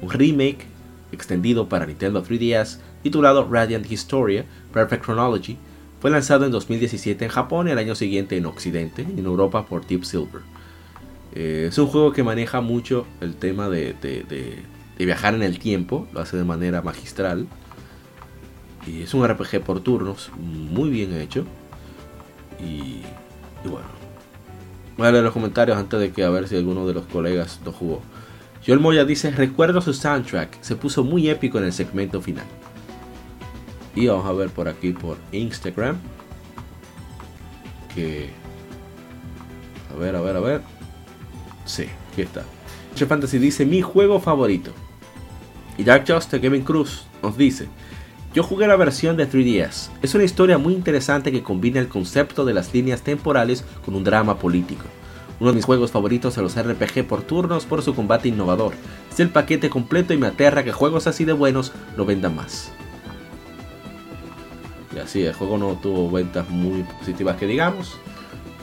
Un remake extendido para Nintendo 3DS titulado Radiant Historia Perfect Chronology fue lanzado en 2017 en Japón y el año siguiente en Occidente y en Europa por Deep Silver. Eh, es un juego que maneja mucho el tema de, viajar en el tiempo, lo hace de manera magistral. Y es un RPG por turnos, muy bien hecho. Y, bueno, voy a leer los comentarios antes de que a ver si alguno de los colegas lo jugó. Joel Moya dice, recuerdo su soundtrack, se puso muy épico en el segmento final. Y vamos a ver por aquí por Instagram. Que. A ver, a ver, a ver. Sí, aquí está. Fantasy dice: Mi juego favorito. Y Dark Justice Kevin Cruz nos dice: Yo jugué la versión de 3DS. Es una historia muy interesante que combina el concepto de las líneas temporales con un drama político. Uno de mis juegos favoritos de los RPG por turnos por su combate innovador. Es el paquete completo y me aterra que juegos así de buenos no vendan más. Y así, el juego no tuvo ventas muy positivas que digamos.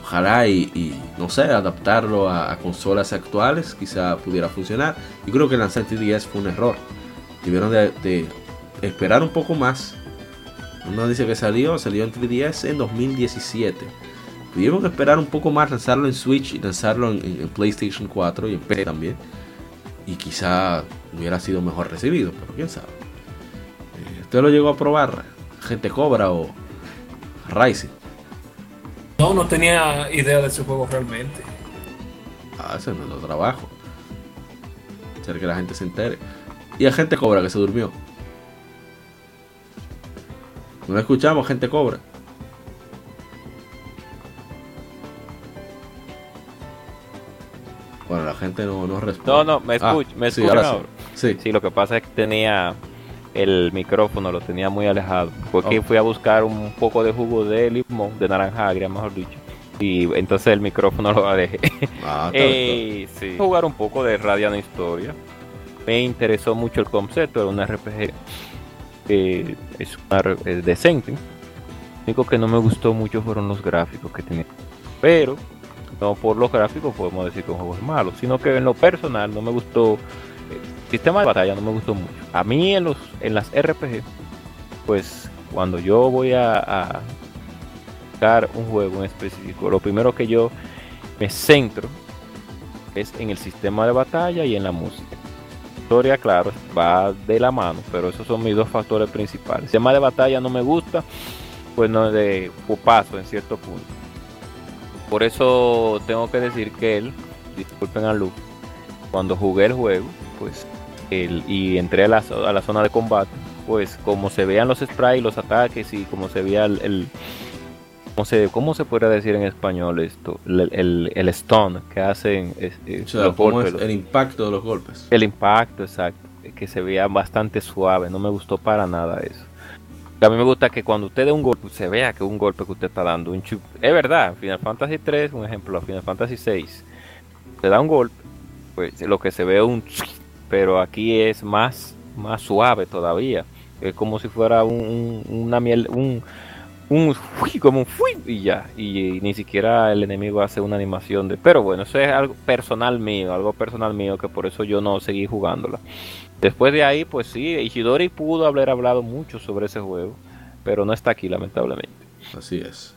Ojalá y, no sé, adaptarlo a, consolas actuales quizá pudiera funcionar. Yo creo que lanzar 3DS fue un error. Tuvieron de, esperar un poco más. Uno dice que salió, salió en 3DS en 2017. Tuvieron que esperar un poco más, lanzarlo en Switch y lanzarlo en, PlayStation 4 y en PC también. Y quizá hubiera sido mejor recibido, pero quién sabe. Eh, ¿Usted lo llegó a probar? gente Cobra o Rising. No, no tenía idea de ese juego realmente. Ah, ese no es lo trabajo. Hacer que la gente se entere. Y a gente Cobra que se durmió. No escuchamos, gente Cobra. Bueno, la gente no, no responde. No, no, me escucha, me escucha. sí, sí, lo que pasa es que tenía el micrófono lo tenía muy alejado. Porque fui a buscar un poco de jugo de limón, de naranja agria, mejor dicho. Y entonces el micrófono lo dejé. Ah, <laughs> eh, sí. Jugar un poco de Radiant Historia. Me interesó mucho el concepto, era un RPG. Eh, es una eh, decente. Lo único que no me gustó mucho fueron los gráficos que tenía. Pero, no por los gráficos podemos decir que un juego es malo, sino que en lo personal no me gustó. El sistema de batalla no me gustó mucho. A mí en, los, en las RPG, pues cuando yo voy a, a buscar un juego en específico, lo primero que yo me centro es en el sistema de batalla y en la música. Historia, claro, va de la mano, pero esos son mis dos factores principales. El sistema de batalla no me gusta, pues no de paso en cierto punto. Por eso tengo que decir que él, disculpen a Luke, cuando jugué el juego, pues el, y entré a la, zona de combate, pues como se veían los sprites, los ataques y como se veía el- ¿cómo se, cómo se podría decir en español esto? El, el, el stun que hacen es- es O sea, los cómo golpes, los- el impacto de los golpes. el impacto, exacto. Que se veía bastante suave. No me gustó para nada eso. A mí me gusta que cuando usted dé un golpe, se vea que es un golpe que usted está dando. Un chup- Es verdad, Final Fantasy 3, un ejemplo, Final Fantasy 6. Te da un golpe, pues lo que se ve es un... Pero aquí es más, más suave todavía. Es como si fuera un, un- una miel, un, un fui, como un fui y ya. Y, ni siquiera el enemigo hace una animación de. Pero bueno, eso es algo personal mío, algo personal mío que por eso yo no seguí jugándola. Después de ahí, pues sí, Ishidori pudo haber hablado mucho sobre ese juego, pero no está aquí lamentablemente. Así es.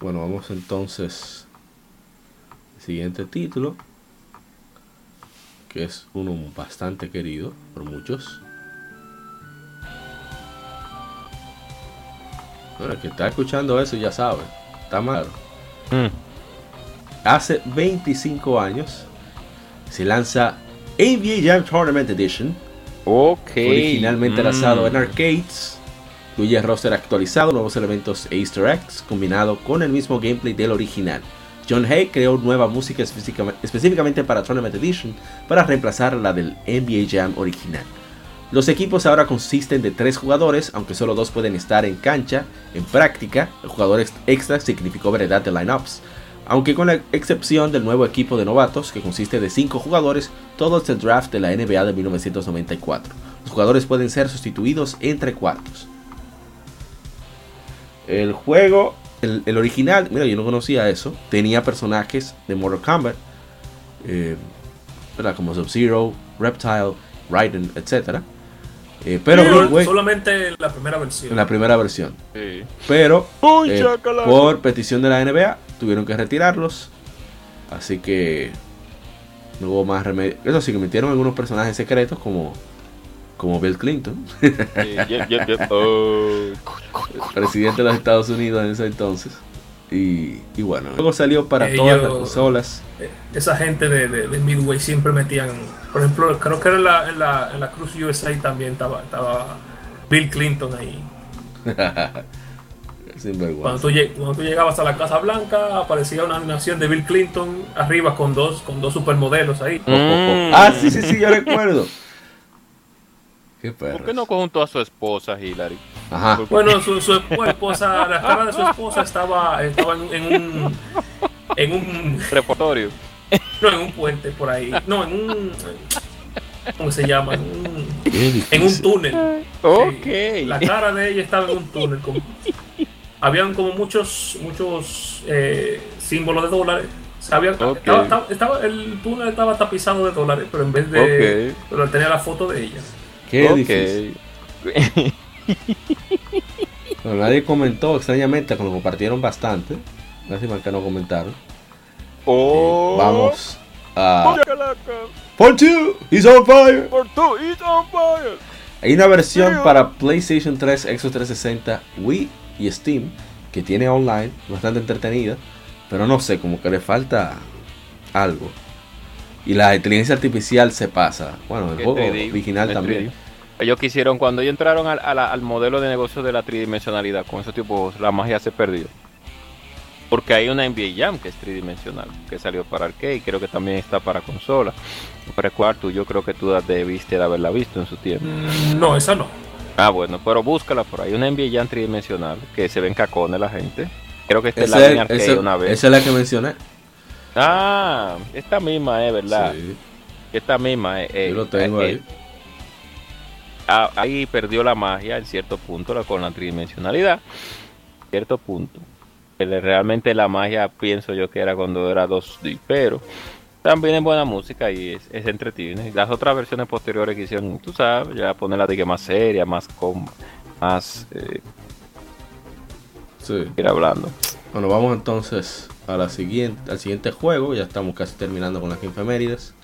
Bueno, vamos entonces. Siguiente título. Que es uno bastante querido por muchos. Bueno, el que está escuchando eso ya sabe. Está mal. Mm. Hace 25 años se lanza NBA Jam Tournament Edition. Ok. Originalmente Mm. lanzado en arcades, incluye roster actualizado, nuevos elementos e easter eggs, combinado con el mismo gameplay del original. John Hay creó nueva música específica- específicamente para Tournament Edition para reemplazar la del NBA Jam original. Los equipos ahora consisten de tres jugadores, aunque solo dos pueden estar en cancha. En práctica, el jugador ex- extra significó variedad de lineups. Aunque con la excepción del nuevo equipo de novatos, que consiste de cinco jugadores, todo es el draft de la NBA de 1994. Los jugadores pueden ser sustituidos entre cuartos. El juego, el, original, mira, yo no conocía eso. Tenía personajes de Mortal Kombat, eh, como Sub-Zero, Reptile, Raiden, etc. Eh, pero Midway- solamente la primera versión. en la primera versión. Sí. Pero Uy, eh, por petición de la NBA tuvieron que retirarlos. Así que no hubo más remedio. Eso sí que metieron algunos personajes secretos como, como Bill Clinton, Sí, yep, yep. Oh. <laughs> presidente de los Estados Unidos en ese entonces. Y, y bueno, luego salió para todas las consolas. Eh, Esa gente de, de- de Midway siempre metían, por ejemplo, creo que era en la, en la, en la Cruz USA también estaba, estaba Bill Clinton ahí. <laughs> Cuando tú, cuando tú llegabas a la Casa Blanca aparecía una animación de Bill Clinton arriba con dos, con dos supermodelos ahí. Mm. Ah, sí, sí, sí, yo recuerdo. <laughs> Qué. ¿Por qué no conjuntó a su esposa, Hillary? Ajá. Bueno, su, su esposa, la cara de su esposa estaba, estaba en, en un en un Repertorio. no en un puente por ahí, no en un ¿cómo se llama? En un, en túnel. Ok. Sí, La cara de ella estaba en un túnel. como- habían como muchos muchos eh, símbolos de dólares. O sea, había- estaba, estaba- estaba- el túnel estaba tapizado de dólares, pero en vez de. Pero tenía la foto de ella. Qué Ok. difícil. <laughs> <laughs> Pero nadie comentó, extrañamente, cuando compartieron bastante. Lástima que no comentaron. Oh. Y vamos a. 2, he's on fire. Por tú, it's on fire. Hay una versión para PlayStation 3, Xbox 360, Wii y Steam que tiene online, bastante entretenida, pero no sé, como que le falta algo. Y la inteligencia artificial se pasa. Bueno, el juego 3D, original también. 3D. Ellos quisieron, cuando ellos entraron al, al modelo de negocio de la tridimensionalidad, con esos tipos, la magia se perdió. Porque hay una NBA Jam que es tridimensional, que salió para arcade y creo que también está para consola. Recuerdo, tú, yo creo que tú debiste de haberla visto en su tiempo. Mm, No, esa no. Ah, bueno, pero búscala por ahí. Una NBA Jam tridimensional que se ven cacones la gente. Creo que esta es la Esa línea es, arcade esa- una vez. esa es la que mencioné. Ah, esta misma es verdad. Sí. Esta misma es. Yo lo tengo ahí. Ahí perdió la magia en cierto punto con la tridimensionalidad. Cierto punto. Realmente la magia pienso yo que era cuando era 2D, pero también es buena música y es, es entretenido. Las otras versiones posteriores que hicieron, tú sabes, ya ponerla de que más seria, más con más eh, sí. ir hablando. Bueno, vamos entonces a la siguiente, al siguiente juego. Ya estamos casi terminando con las infemérides.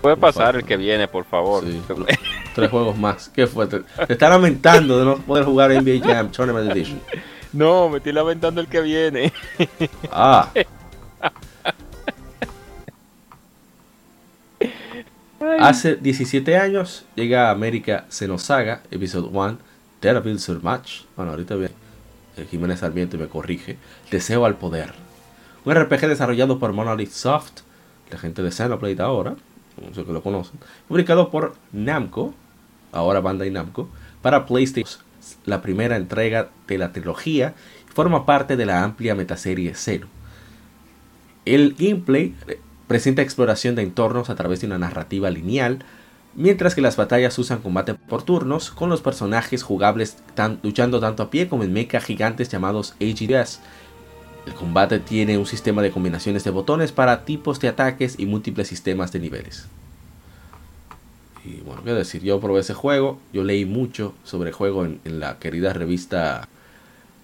Puede pasar el que viene, por favor. Sí. <laughs> Tres juegos más. ¿Qué fue? Te, está lamentando de no poder jugar NBA Jam Tournament Edition. No, me estoy lamentando el que viene. Ah. Hace 17 años llega a América Xenosaga, Episode 1, Terraville Match. Bueno, ahorita bien. Jiménez Sarmiento me corrige. Deseo al poder. Un RPG desarrollado por Monolith Soft, la gente de Xenoblade ahora, Publicado por Namco, ahora Bandai Namco, para PlayStation. La primera entrega de la trilogía forma parte de la amplia metaserie Zero. El gameplay presenta exploración de entornos a través de una narrativa lineal, mientras que las batallas usan combate por turnos, con los personajes jugables luchando tanto a pie como en mecha gigantes llamados AGDS. El combate tiene un sistema de combinaciones de botones para tipos de ataques y múltiples sistemas de niveles. Y bueno, qué decir, yo probé ese juego, yo leí mucho sobre el juego en, la querida revista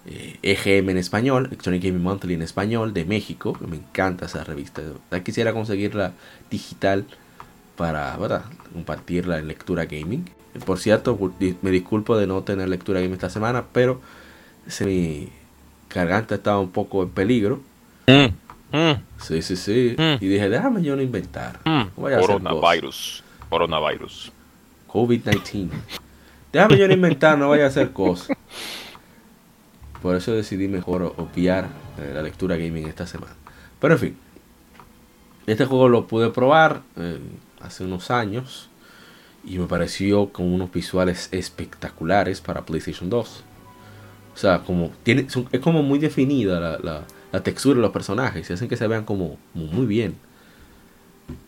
eh, EGM en español, Electronic Gaming Monthly en español, de México. Me encanta esa revista. Ya quisiera conseguirla digital para compartirla en lectura gaming. Por cierto, me disculpo de no tener lectura gaming esta semana, pero mi garganta estaba un poco en peligro. Mm, mm. Sí, sí, sí. Mm. Y dije, déjame yo no inventar. No vaya a hacer Coronavirus. Coronavirus. COVID-19. Déjame yo no inventar, no vaya a hacer cosas. Por eso decidí mejor obviar eh, la lectura gaming esta semana. Pero en fin, este juego lo pude probar eh, hace unos años y me pareció con unos visuales espectaculares para PlayStation 2. O sea, como tiene, es como muy definida la, la- textura de los personajes y hacen que se vean como, muy bien.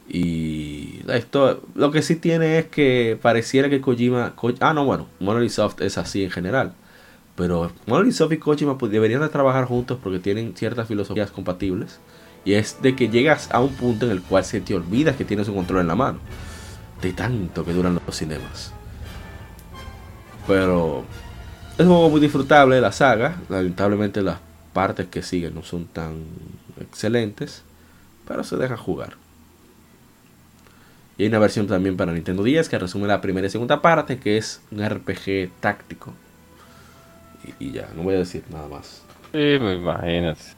Y esto, lo que sí tiene es que pareciera que Kojima, Ko- ah no bueno, Monolith Soft es así en general, pero Monolith Soft y Kojima pues, deberían de trabajar juntos porque tienen ciertas filosofías compatibles y es de que llegas a un punto en el cual se te olvidas que tienes un control en la mano, de tanto que duran los cinemas. Pero es un juego muy disfrutable la saga, lamentablemente las partes que siguen no son tan excelentes, pero se deja jugar. Y hay una versión también para Nintendo 10 que resume la primera y segunda parte, que es un RPG táctico. Y, y ya, no voy a decir nada más. Sí, me imaginas.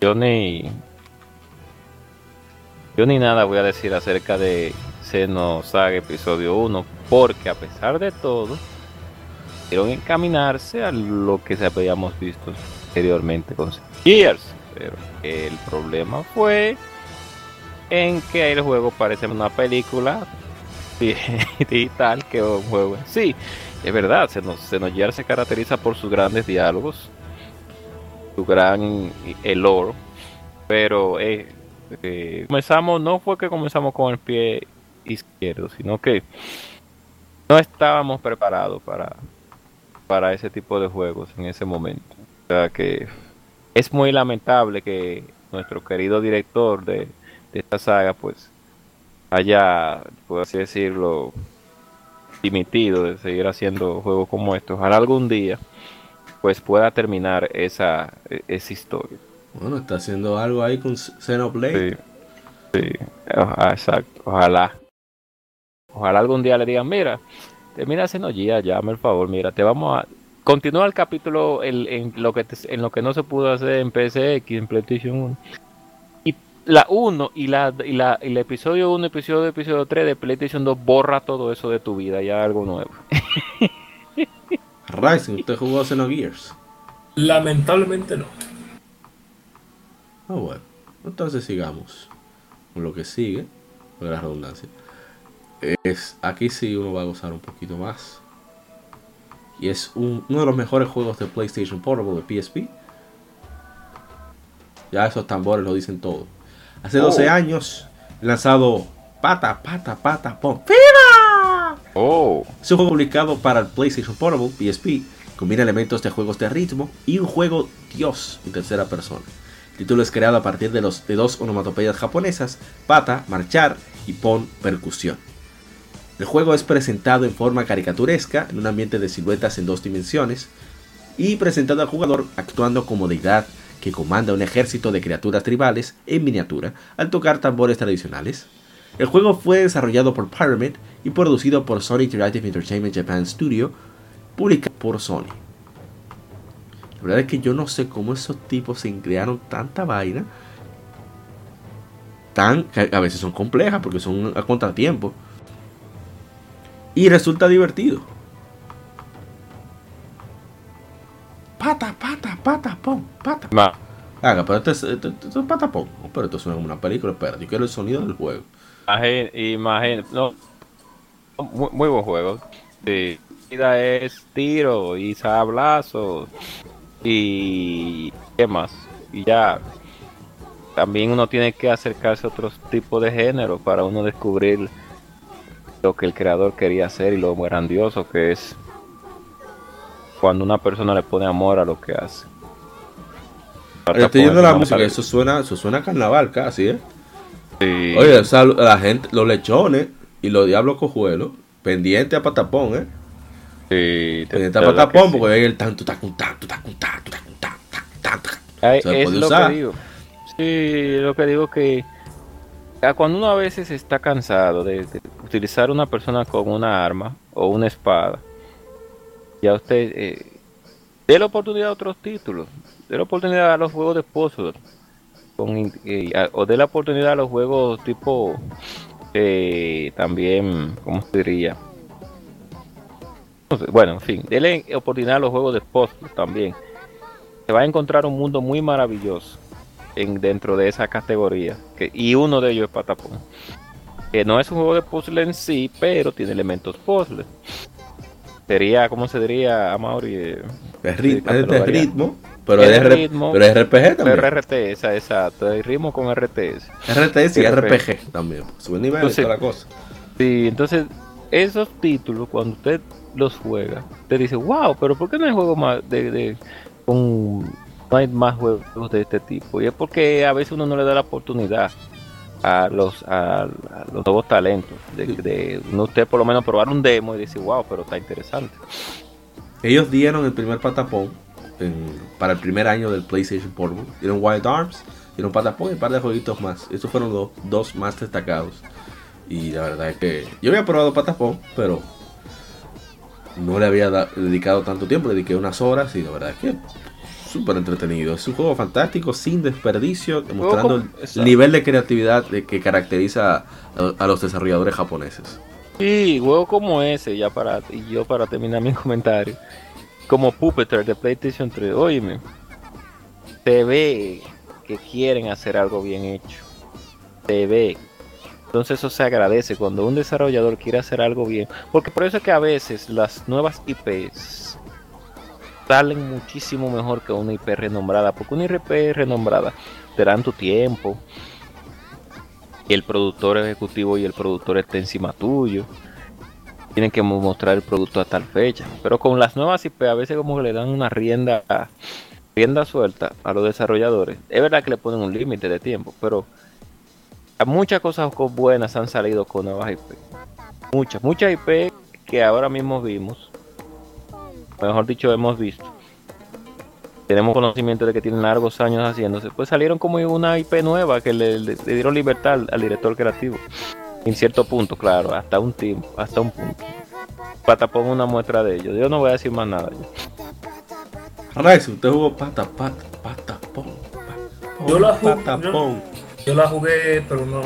Yo ni. Yo ni nada voy a decir acerca de Xenosaga Episodio 1, porque a pesar de todo, quieren encaminarse a lo que se habíamos visto anteriormente con Gears. Pero el problema fue en que el juego parece una película <laughs> digital que un juego en sí. Es verdad, Xenogears se caracteriza por sus grandes diálogos, su gran el lore, pero eh, eh, comenzamos, no fue que comenzamos con el pie izquierdo, sino que no estábamos preparados para, para ese tipo de juegos en ese momento. O sea que es muy lamentable que nuestro querido director de, de esta saga pues haya, por así decirlo, dimitido de seguir haciendo juegos como estos. Ojalá algún día pues pueda terminar esa, esa historia. Bueno, está haciendo algo ahí con Xenoblade. Sí, sí, ojalá, exacto, ojalá. Ojalá algún día le digan, mira, termina Xenogears, llame el favor, mira, te vamos a... Continúa el capítulo en, en lo que te- en lo que no se pudo hacer en PSX, en PlayStation 1. Y la 1 y la, y la y el episodio 1, episodio episodio 3 de PlayStation 2 borra todo eso de tu vida, ya algo nuevo. <laughs> Rising, usted jugó Xenogears. Lamentablemente no. Ah, bueno. Entonces sigamos con lo que sigue, con la redundancia. Es, aquí sí uno va a gozar un poquito más. Y es un- uno de los mejores juegos de PlayStation Portable de PSP. Ya esos tambores lo dicen todo. Hace 12 Oh. años, lanzado Pata, Pata, Pata, Pom. ¡Viva! Oh. Es un juego publicado para el PlayStation Portable, PSP. Combina elementos de juegos de ritmo y un juego Dios en tercera persona. El título es creado a partir de, los, de dos onomatopeyas japonesas, pata, marchar y pon, percusión. El juego es presentado en forma caricaturesca, en un ambiente de siluetas en dos dimensiones, y presentado al jugador actuando como deidad que comanda un ejército de criaturas tribales en miniatura al tocar tambores tradicionales. El juego fue desarrollado por Pyramid y producido por Sony Interactive Entertainment Japan Studio, publicado por Sony. La verdad es que yo no sé cómo esos tipos se crearon tanta vaina, tan a veces son complejas porque son a contratiempo. Y resulta divertido. Pata, pata, pata, pon, pata. Ma. Haga, pero esto es, esto- esto es pata. Oh, Pero esto suena como una película. Espera, yo quiero el sonido del juego. Imagín- imagín- no, muy, muy buen juego. Sí. vida es tiro y sablazos y qué más. Y ya también uno tiene que acercarse a otros tipos de género para uno descubrir lo que el creador quería hacer y lo grandioso que es cuando una persona le pone amor a lo que hace. Estoy viendo la música, eso suena, eso suena a carnaval casi, ¿eh? Sí. Oye, o sea, la gente, los lechones y los diablos cojuelos, pendiente a patapón, ¿eh? Sí, te- Pendiente a patapón, sí. porque hay el tanto, tacun, tanto, tacun, tanto, tacun, tanto, tanto. Ay, es lo usar. que digo. Sí, lo que digo que cuando uno a veces está cansado de, utilizar una persona con una arma o una espada, ya usted eh, dé la oportunidad a otros títulos, dé la oportunidad a los juegos de puzzle, eh, o dé la oportunidad a los juegos tipo eh, también, ¿cómo se diría? Bueno, en fin, déle oportunidad a los juegos de puzzle también se va a encontrar un mundo muy maravilloso en, dentro de esa categoría. Que, y uno de ellos es Patapón. Que no es un juego de puzzle en sí, pero tiene elementos puzzle. Sería, ¿cómo se diría, Amaury? Eh, Es, es de ritmo, pero Es es, de ritmo, pero es RPG también. RTS, exacto. El ritmo con RTS. RTS y RPG. RPG también. Sube nivel y Entonces- toda la cosa. Sí, entonces, esos títulos, cuando usted los juega, usted dice, wow, pero ¿por qué no hay juegos más de, de con, no hay más juegos de este tipo? Y es porque a veces uno no le da la oportunidad a los a, a los nuevos talentos de, de uno usted por lo menos probar un demo y decir, wow, pero está interesante. Ellos dieron el primer patapón en- para el primer año del PlayStation Portable. Dieron Wild Arms, dieron patapón y un par de jueguitos más. Esos fueron los dos más destacados. Y la verdad es que yo había probado patapón, pero no le había dedicado tanto tiempo. Le dediqué unas horas y la verdad es que súper entretenido. Es un juego fantástico, sin desperdicio, demostrando el exacto. nivel de creatividad que caracteriza a, los desarrolladores japoneses. Sí, juegos como ese, ya para, y yo para terminar mi <laughs> comentario, como Puppeteer de PlayStation 3, óyeme, se ve que quieren hacer algo bien hecho, se ve. Entonces eso se agradece cuando un desarrollador quiere hacer algo bien, porque por eso es que a veces las nuevas IPs salen muchísimo mejor que una IP renombrada, porque una IP renombrada te dan tu tiempo, el productor ejecutivo y el productor está encima tuyo. Tienen que mo- mostrar el producto a tal fecha. Pero con las nuevas IP a veces como que le dan una rienda, rienda suelta a los desarrolladores. Es verdad que le ponen un límite de tiempo, pero muchas cosas co- buenas han salido con nuevas IP. Muchas, muchas IP que ahora mismo vimos, mejor dicho hemos visto. Tenemos conocimiento de que tienen largos años haciéndose, pues salieron como una IP nueva que le, le- le dieron libertad al, al director creativo. En cierto punto, claro, hasta un tiempo, hasta un punto. Patapón una muestra de ello. Yo no voy a decir más nada. Ahora, si usted jugó pata, pata, patapón, patapón, Yo la jugué- patapón. Yo la jugué, pero no,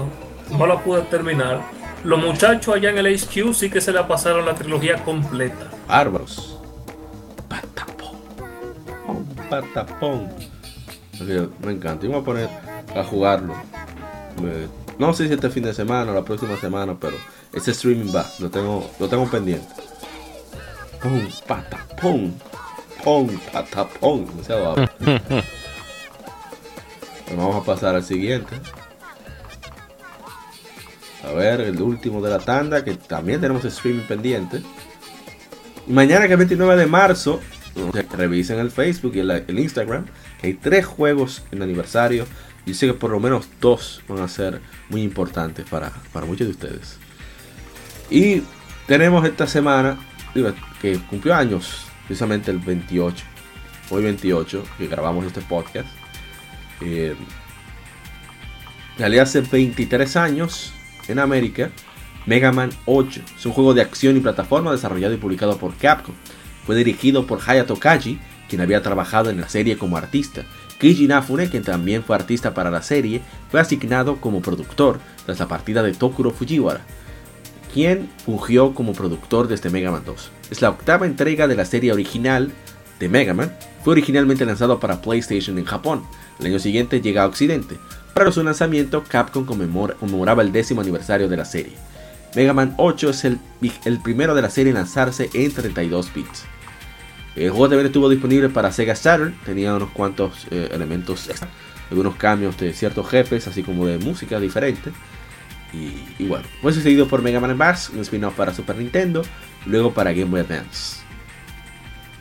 no la pude terminar. Los muchachos allá en el HQ sí que se la pasaron la trilogía completa. Bárbaros. Patapón. Oh, patapón. Ok, Me encanta. Me voy a poner a jugarlo. Me- no sé si este fin de semana o la próxima semana, pero ese streaming va. Lo tengo, lo tengo pendiente. Pum, patapón. Pum, patapón. Demasiado <laughs> vamos a pasar al siguiente. a ver, el último de la tanda, que también tenemos streaming pendiente. Mañana, que es 29 de marzo, revisen el Facebook y el, Instagram, que hay tres juegos en aniversario. Y sé que por lo menos dos van a ser muy importantes para, para muchos de ustedes. Y tenemos esta semana, que cumplió años, precisamente el 28, hoy 28, que grabamos este podcast. Eh, hace 23 años en América, Mega Man 8 es un juego de acción y plataforma desarrollado y publicado por Capcom. Fue dirigido por Hayato Kaji, quien había trabajado en la serie como artista. Keiji Inafune, quien también fue artista para la serie, fue asignado como productor tras la partida de Tokuro Fujiwara, quien fungió como productor de este Mega Man 2. Es la octava entrega de la serie original de Mega Man. Fue originalmente lanzado para PlayStation en Japón. El año siguiente llega a Occidente. Para su lanzamiento, Capcom conmemoraba el décimo aniversario de la serie. Mega Man 8 es el, primero de la serie en lanzarse en 32 bits. El juego también estuvo disponible para Sega Saturn, tenía unos cuantos eh, elementos algunos cambios de ciertos jefes, así como de música diferente. Y, bueno, fue sucedido por Mega Man Bars, un spin-off para Super Nintendo, luego para Game Boy Advance.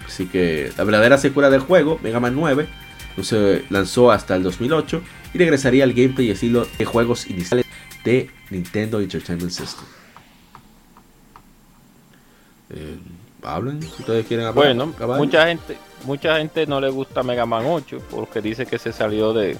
Así que la verdadera secuela del juego, Mega Man 9, no se lanzó hasta el 2008 y regresaría al gameplay y estilo de juegos iniciales de Nintendo Entertainment System. Eh, hablen si ustedes quieren hablar. Bueno, mucha gente, mucha gente no le gusta Mega Man 8 porque dice que se salió de,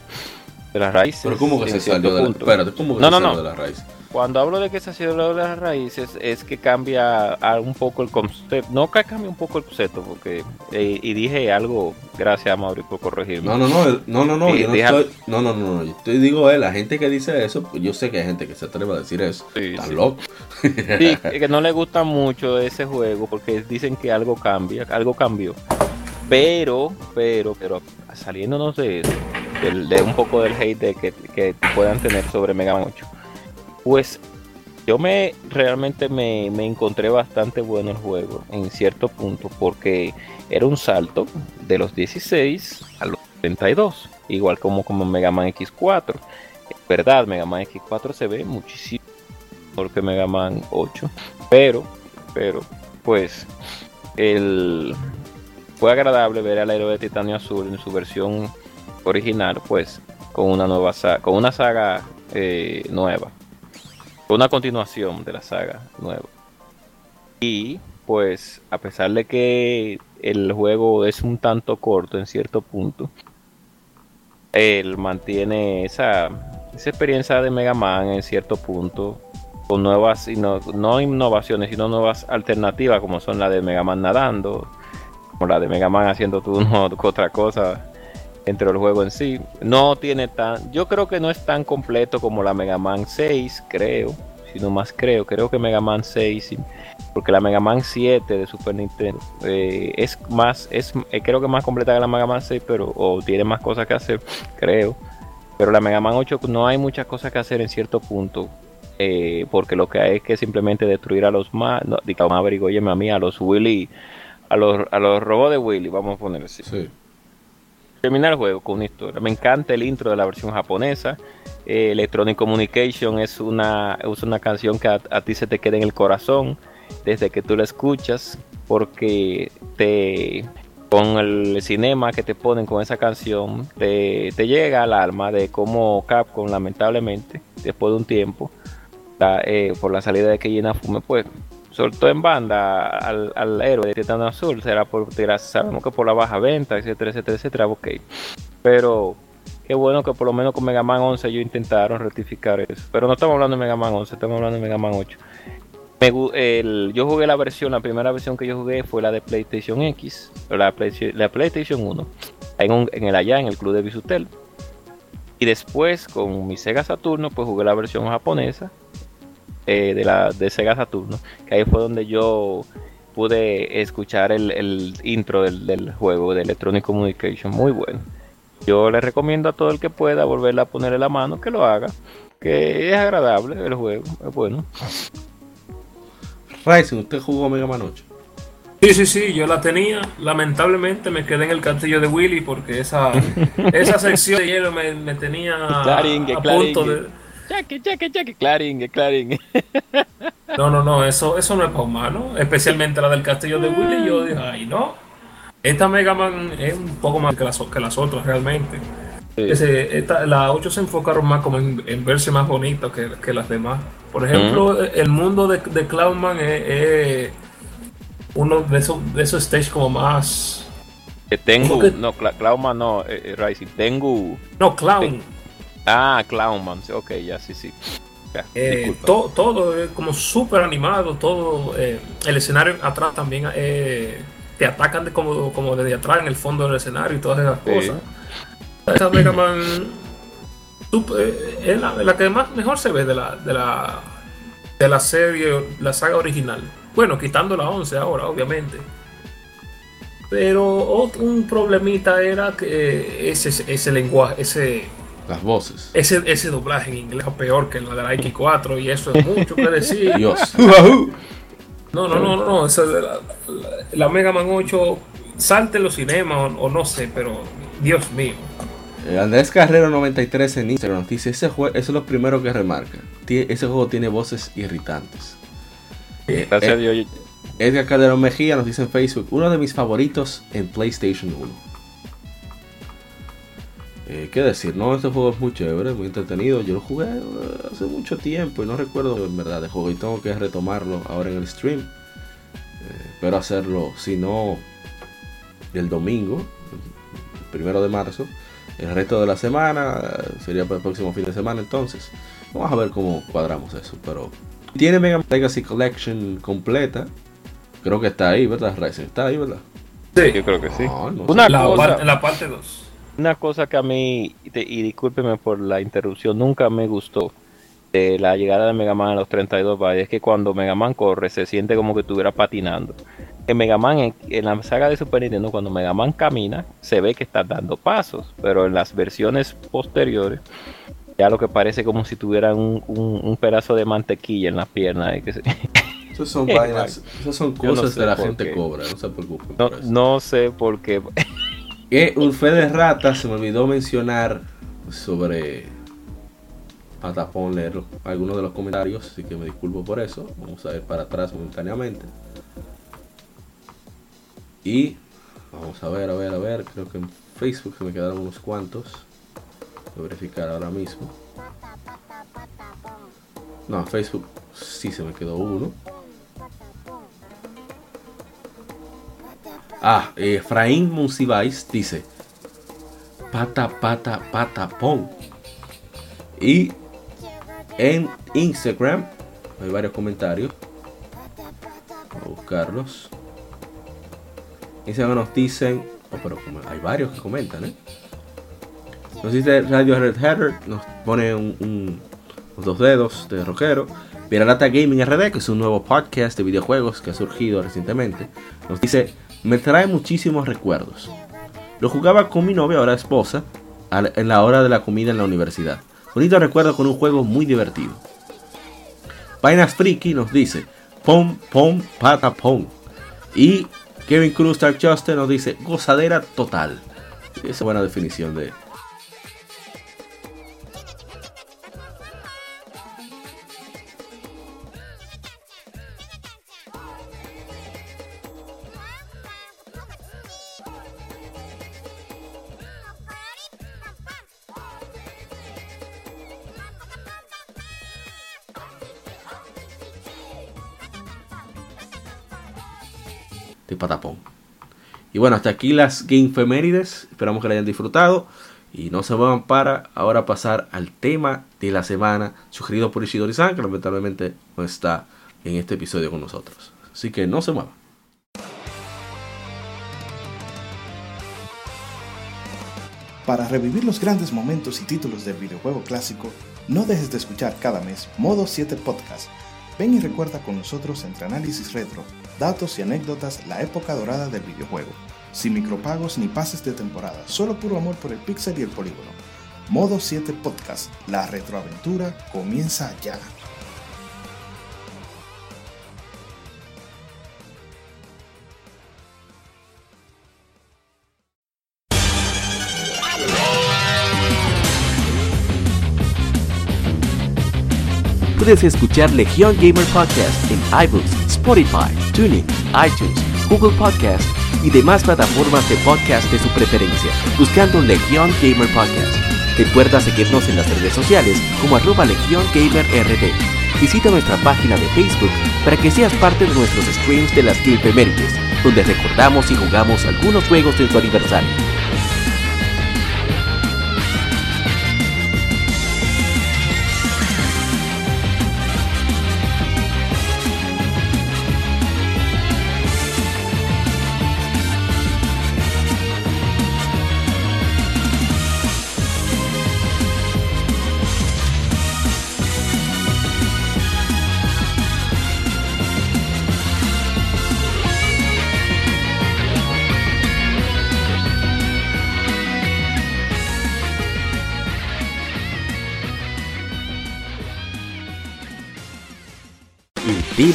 de las raíces. Pero ¿cómo que se salió de, espérate, ¿cómo que no, se salió de las raíces? Cuando hablo de que se ha de las raíces, es que cambia un poco el concepto. No que cambie un poco el concepto, porque. Eh, y dije algo, gracias a Mauri por corregirme. No, no, no, no, no, no, yo no, estoy, no, no, no, yo estoy, digo, eh, la gente que dice eso, pues yo sé que hay gente que se atreve a decir eso. Sí, Están loco. Sí, que no le gusta mucho ese juego, porque dicen que algo cambia, algo cambió. Pero, pero, pero, saliéndonos de, de, un poco del hate de que, que puedan tener sobre Mega Man 8 pues yo me realmente me, encontré bastante bueno el juego en cierto punto porque era un salto de los 16 a los 32, igual como como Mega Man X4. Es verdad, Mega Man X4 se ve muchísimo mejor que Mega Man 8, pero pero pues el fue agradable ver al héroe de Titanio Azul en su versión original, pues con una nueva con una saga eh, nueva una continuación de la saga nueva. Y pues a pesar de que el juego es un tanto corto en cierto punto, él mantiene esa, esa experiencia de Mega Man en cierto punto con nuevas, no, no innovaciones, sino nuevas alternativas como son la de Mega Man nadando, como la de Mega Man haciendo tú <laughs> otra cosa entre el juego en sí. No tiene tan. Yo creo que no es tan completo como la Mega Man 6, creo. Sino más creo. Creo que Mega Man 6. Porque la Mega Man 7 de Super Nintendo eh, es más. es eh, Creo que más completa que la Mega Man 6. Pero. O tiene más cosas que hacer. Creo. Pero la Mega Man 8 no hay muchas cosas que hacer en cierto punto. Eh, porque lo que hay es que simplemente destruir a los más. No, Maverick, a mí, a los Willy. A los, a los robots de Willy, vamos a poner así. Sí terminar el juego con una historia. Me encanta el intro de la versión japonesa. Eh, Electronic Communication es una, es una canción que a, ti se te queda en el corazón desde que tú la escuchas, porque te con el cinema que te ponen con esa canción, te, llega al alma de cómo Capcom, lamentablemente, después de un tiempo, eh, por la salida de Keiji Fume, pues soltó en banda al, al héroe de Titán Azul, será por, sabemos que por la baja venta, etcétera, etcétera, etcétera, ok. Pero qué bueno que por lo menos con Mega Man 11 ellos intentaron rectificar eso. Pero no estamos hablando de Mega Man 11, estamos hablando de Mega Man 8. el, yo jugué la versión, la primera versión que yo jugué fue la de PlayStation X, la, la PlayStation 1, en, en el allá, en el club de Bisutel. Y después con mi Sega Saturno, pues jugué la versión japonesa eh, de, la, de Sega Saturno, que ahí fue donde yo pude escuchar el, intro del, juego de Electronic Communication, muy bueno. Yo le recomiendo a todo el que pueda volverla a ponerle la mano que lo haga, que es agradable el juego, es bueno. Ryzen, ¿usted jugó Mega Man 8? Sí, sí, sí, yo la tenía. Lamentablemente me quedé en el castillo de Willy porque esa, <laughs> esa sección de hielo me, tenía a, punto de Jackie, Jackie, Jackie, Clarín, Clarín. No, no, no, eso, eso no es para humano. Especialmente la del castillo de Willy. Yo dije, ay, no. Esta Mega Man es un poco más que las, que las otras realmente. Ese, esta, la 8 se enfocaron más como en, en verse más bonito que, que, las demás. Por ejemplo, el mundo de, de Cloudman es, es, uno de esos, de esos stages como más... Tengo, que... no, Cloudman no, eh, Rising, tengo... No, Clown. Ah, Clownman, ok, ya, sí, sí. Ya, eh, to, todo es como súper animado, todo, eh, el escenario atrás también eh, te atacan de como, como desde atrás en el fondo del escenario y todas esas sí. cosas. Esa Mega Man es la, la, que más mejor se ve de la, de la de la serie, la saga original. Bueno, quitando la 11 ahora, obviamente. Pero un problemita era que ese, ese lenguaje, ese las voces. Ese, ese doblaje en inglés es peor que la de la X4 y eso es mucho que decir. Dios. <laughs> No, no, no, no. Esa de la, la, la, Mega Man 8 salte en los cinemas o, o, no sé, pero Dios mío. Eh, Andrés Carrero 93 en Instagram nos dice, ese juego, eso es lo primero que remarca. Ese juego tiene voces irritantes. Eh, Gracias a Dios. Edgar Calderón Mejía nos dice en Facebook, uno de mis favoritos en PlayStation 1. Eh, ¿Qué decir? No, este juego es muy chévere, muy entretenido. Yo lo jugué uh, hace mucho tiempo y no recuerdo en verdad de juego y tengo que retomarlo ahora en el stream. Eh, pero hacerlo, si no, el domingo, el primero de marzo. El resto de la semana sería para el próximo fin de semana entonces. Vamos a ver cómo cuadramos eso. Pero tiene Mega Man Legacy Collection completa. Creo que está ahí, ¿verdad? Racing está ahí, ¿verdad? Sí, yo creo que sí. No, no Una la, cosa, la parte 2. Una cosa que a mí, y discúlpeme por la interrupción, nunca me gustó de la llegada de Mega Man a los 32 bytes es que cuando Mega Man corre se siente como que estuviera patinando. En Mega Man, en, en, la saga de Super Nintendo, cuando Mega Man camina, se ve que está dando pasos, pero en las versiones posteriores, ya lo que parece como si tuviera un, un, un pedazo de mantequilla en la pierna. Que se... <laughs> Esas son vainas, esas son cosas no sé que la gente qué. cobra, no se preocupen. No, no sé por qué. Que un fe de rata se me olvidó mencionar sobre Patapón leer algunos de los comentarios, así que me disculpo por eso. Vamos a ver para atrás momentáneamente. Y vamos a ver, a ver, a ver. Creo que en Facebook se me quedaron unos cuantos. Voy a verificar ahora mismo. No, en Facebook sí se me quedó uno. Ah, Efraín Monsiváis dice: Pata, pata, pata, pon. Y en Instagram hay varios comentarios. Voy a buscarlos. Instagram nos dicen: oh, pero hay varios que comentan, ¿eh? Nos dice Radio Red Header, nos pone un, un, dos dedos de rockero. Viralata Gaming RD, que es un nuevo podcast de videojuegos que ha surgido recientemente, nos dice me trae muchísimos recuerdos. Lo jugaba con mi novia, ahora esposa, en la hora de la comida en la universidad. Bonito recuerdo con un juego muy divertido. Vainas Freaky nos dice, pom, pom, pata, pom. Y Kevin Cruz Dark Justice nos dice, gozadera total. Esa es buena definición de, de Patapón. Y bueno, hasta aquí las Gamefemérides. Esperamos que la hayan disfrutado. Y no se muevan para ahora pasar al tema de la semana sugerido por Ishidori-san, que lamentablemente no está en este episodio con nosotros. Así que no se muevan. Para revivir los grandes momentos y títulos del videojuego clásico, no dejes de escuchar cada mes Modo 7 Podcast. Ven y recuerda con nosotros entre análisis retro, datos y anécdotas la época dorada del videojuego. Sin micropagos ni pases de temporada, solo puro amor por el pixel y el polígono. Modo 7 Podcast, la retroaventura comienza ya. puedes escuchar Legion Gamer Podcast en iBooks, Spotify, TuneIn, iTunes, Google Podcast y demás plataformas de podcast de su preferencia, buscando Legion Gamer Podcast. Recuerda seguirnos en las redes sociales como arroba Legion Gamer RD. Visita nuestra página de Facebook para que seas parte de nuestros streams de las Gamefemérides, donde recordamos y jugamos algunos juegos de su aniversario.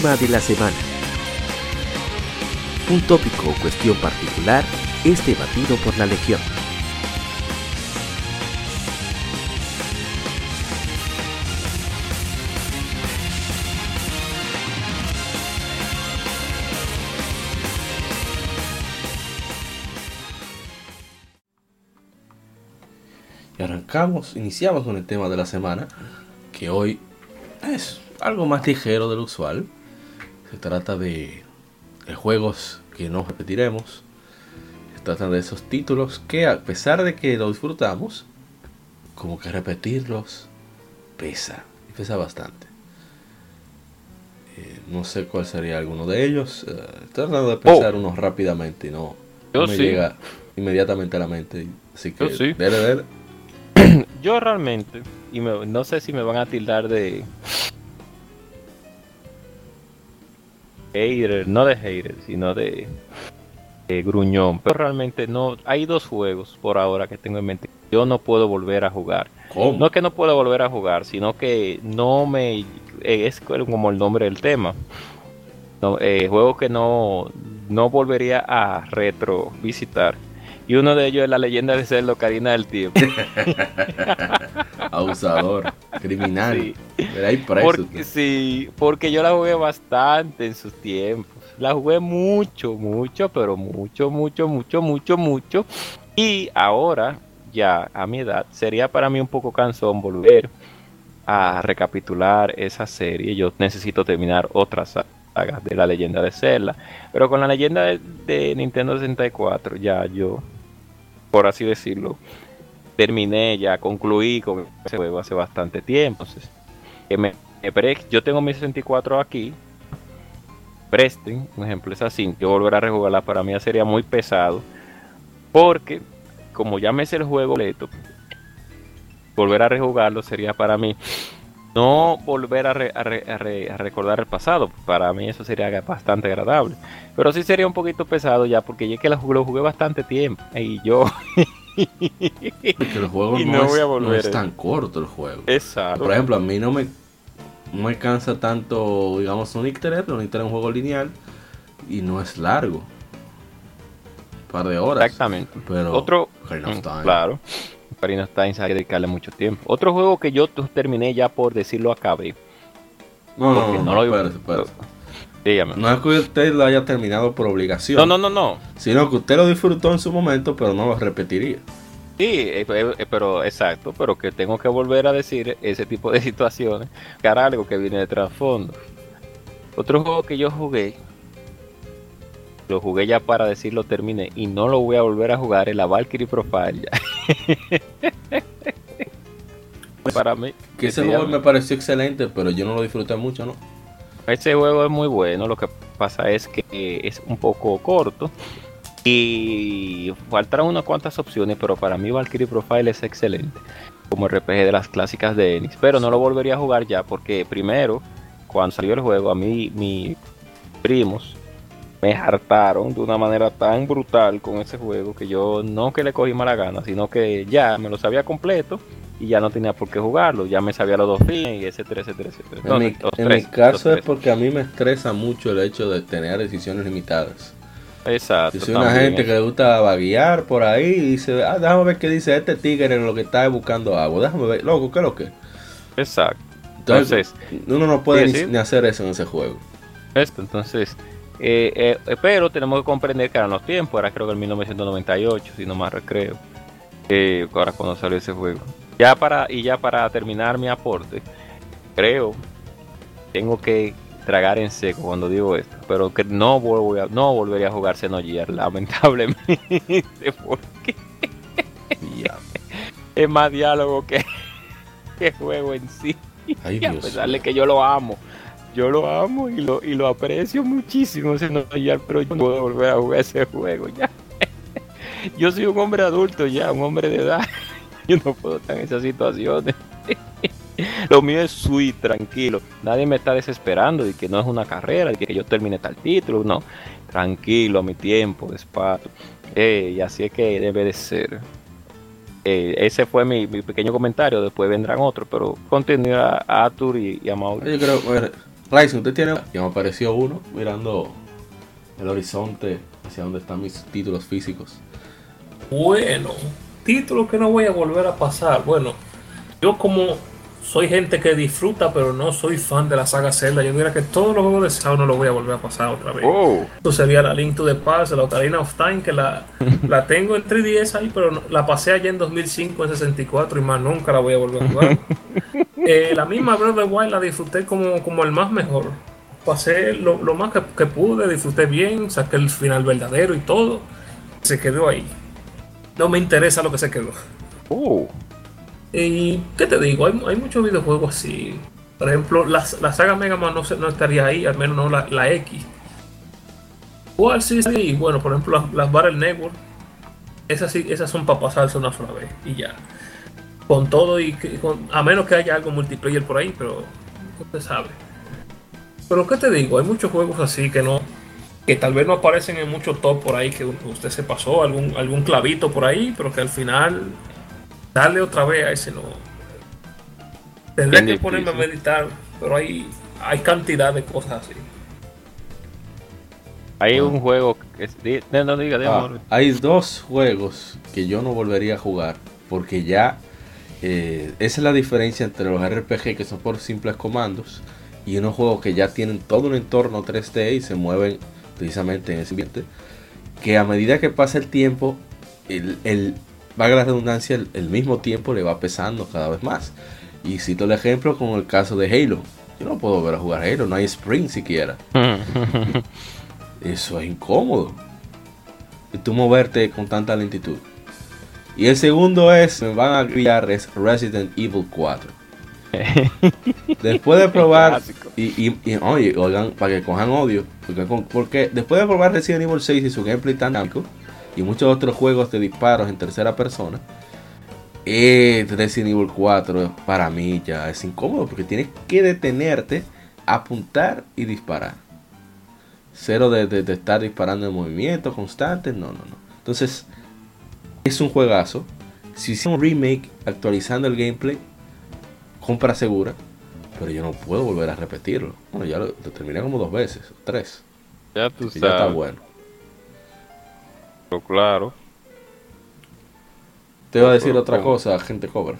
De la semana. Un tópico o cuestión particular es debatido por la Legión. Y arrancamos, iniciamos con el tema de la semana, que hoy es algo más ligero de lo usual. Se trata de, de juegos que no repetiremos. Se trata de esos títulos que a pesar de que los disfrutamos, como que repetirlos pesa, y pesa bastante. Eh, no sé cuál sería alguno de ellos. eh, estoy tratando de pensar unos rápidamente y no, Yo no me sí. llega inmediatamente a la mente. Así que Yo sí. dele, dele. <clears throat> Yo realmente, y me- no sé si me van a tildar de hater, no de hater, sino de, de gruñón. Pero realmente no, hay dos juegos por ahora que tengo en mente. Yo no puedo volver a jugar. ¿Cómo? No es que no puedo volver a jugar, sino que no me eh, es como el nombre del tema. No, eh, juegos que no, no volvería a retro visitar. Y uno de ellos es la leyenda de Zelda Ocarina del Tiempo. <laughs> Abusador, criminal. Sí. Preso. Porque, sí, porque yo la jugué bastante en sus tiempos. La jugué mucho, mucho, pero mucho, mucho, mucho, mucho, mucho. Y ahora, ya a mi edad, sería para mí un poco cansón volver a recapitular esa serie. Yo necesito terminar otras de la leyenda de Zelda. Pero con la leyenda de, Nintendo 64, ya yo, por así decirlo, terminé, ya concluí con ese juego hace bastante tiempo. Entonces, me, me yo tengo mi 64 aquí. Presten, un ejemplo es así. Yo volver a rejugarla para mí sería muy pesado. Porque, como ya me sé el juego completo, volver a rejugarlo sería para mí no volver a, re- a re- a re- a recordar el pasado. Para mí eso sería bastante agradable. Pero sí sería un poquito pesado ya, porque ya que jugué, lo jugué bastante tiempo. Y yo. Porque el <laughs> juego no, no voy es, a no es eh. tan corto el juego. Exacto. Por ejemplo, a mí no me, no me cansa tanto, digamos, Sonic 3, pero Sonic 3 es un juego lineal y no es largo. Un par de horas. Exactamente. Pero Otro, Mm. Claro. Ocarina of Time hay que dedicarle mucho tiempo. Otro juego que yo terminé ya por decirlo acabé. No, no, no, no lo- espérate, espérate. Dígame. No es que usted lo haya terminado por obligación, No, no, no, no. sino que usted lo disfrutó en su momento, pero no lo repetiría. Sí, eh, eh, eh, pero exacto, pero que tengo que volver a decir ese tipo de <laughs> situaciones, que era algo que viene de trasfondo. Otro juego que yo jugué, lo jugué ya para decirlo terminé y no lo voy a volver a jugar es la Valkyrie Profile. ya. <laughs> <laughs> para mí, Que ese se juego me pareció excelente, pero yo no lo disfruté mucho, ¿no? Ese juego es muy bueno, lo que pasa es que es un poco corto y faltan unas cuantas opciones, pero para mí Valkyrie Profile es excelente como RPG de las clásicas de Enix, pero no lo volvería a jugar ya porque primero, cuando salió el juego, a mí mis primos me hartaron de una manera tan brutal con ese juego que yo no que le cogí mala gana, sino que ya me lo sabía completo y ya no tenía por qué jugarlo, ya me sabía los dos fines y etcétera, etcétera, etcétera. En, No, mi, los en tres, mi caso los es porque a mí me estresa mucho el hecho de tener decisiones limitadas. Exacto. Yo soy una gente es- que le gusta vaguear por ahí y dice, ah, déjame ver qué dice este tigre en lo que está buscando agua. Déjame ver, loco, ¿qué es lo que? Exacto. Entonces, uno no puede ni, ni hacer eso en ese juego. Esto, entonces, eh, eh, pero tenemos que comprender que eran los tiempos, era creo que en 1998, si no más recreo, eh, ahora cuando salió ese juego. Ya para, y ya para terminar mi aporte, creo, tengo que tragar en seco cuando digo esto, pero que no, voy a, no volvería a jugar Xenogear, <laughs> lamentablemente, porque es más diálogo que, que juego en sí. Ay, Y a pesar de que yo lo amo, yo lo amo y lo, y lo aprecio muchísimo, pero yo no puedo volver a jugar ese juego ya. <laughs> Yo soy un hombre adulto ya, un hombre de edad. <laughs> Yo no puedo estar en esas situaciones. <laughs> Lo mío es sweet, tranquilo. Nadie me está desesperando de que no es una carrera, de que yo termine tal título, no. Tranquilo, a mi tiempo, despacio. Y así es que debe de ser. Ese fue mi, mi pequeño comentario, después vendrán otros, pero continúa a Arthur y, y a Mauro. Yo creo, bueno, Ryzen, usted tiene. Ya me apareció uno mirando el horizonte hacia donde están mis títulos físicos. Bueno, título que no voy a volver a pasar. Bueno, yo como soy gente que disfruta, pero no soy fan de la saga Zelda, yo diría que todos los juegos de Zelda no los voy a volver a pasar otra vez. Oh, Esto sería la Link to the Past, la Ocarina of Time, que la, <laughs> la tengo en 3DS ahí, pero no- la pasé allá en 2005 en 64 y más nunca la voy a volver a jugar. <laughs> Eh, la misma Breath of the Wild la disfruté como, como el más mejor. Pasé lo, lo más que, que pude, disfruté bien, saqué el final verdadero y todo. Se quedó ahí. No me interesa lo que se quedó. oh. Y qué te digo, hay, hay muchos videojuegos así. Por ejemplo, la, la saga Mega Man no, se- no estaría ahí, al menos no la, la X. ¿Cuál sí, sí? Bueno, por ejemplo, las, las Battle Network. Esas sí, esas son para pasarse una sola vez y ya. Con todo y con- a menos que haya algo multiplayer por ahí, pero usted sabe. Pero qué te digo, hay muchos juegos así que no, que tal vez no aparecen en mucho top por ahí que usted se pasó, algún, algún clavito por ahí, pero que al final darle otra vez a ese no. Tendré Bien que ponerme a meditar, pero hay, hay cantidad de cosas así. Hay un juego que es- no, no diga, diga, Ah, hay dos juegos que yo no volvería a jugar porque ya eh, esa es la diferencia entre los RPG que son por simples comandos y unos juegos que ya tienen todo un entorno 3D y se mueven precisamente en ese ambiente que a medida que pasa el tiempo el, el valga la redundancia el, el mismo tiempo le va pesando cada vez más y cito el ejemplo con el caso de Halo yo no puedo volver a jugar Halo no hay sprint siquiera <laughs> eso es incómodo. Y tú moverte con tanta lentitud. Y el segundo es, me van a grillar, es Resident Evil 4. <laughs> Después de probar, y, y- y, oye, oigan, para que cojan odio, porque, porque después de probar Resident Evil 6 y su gameplay tan dinámico, y muchos otros juegos de disparos en tercera persona, eh, Resident Evil 4 para mí ya es incómodo, porque tienes que detenerte, apuntar y disparar. Cero de, de- de estar disparando en movimiento constante. No, no, no. Entonces, es un juegazo. Si hicieron un remake actualizando el gameplay, compra segura. Pero yo no puedo volver a repetirlo. Bueno, ya lo, lo terminé como dos veces, tres. Ya tú que ya está bueno. Pero claro. Te iba a decir Pero otra ¿cómo? cosa, gente cobra.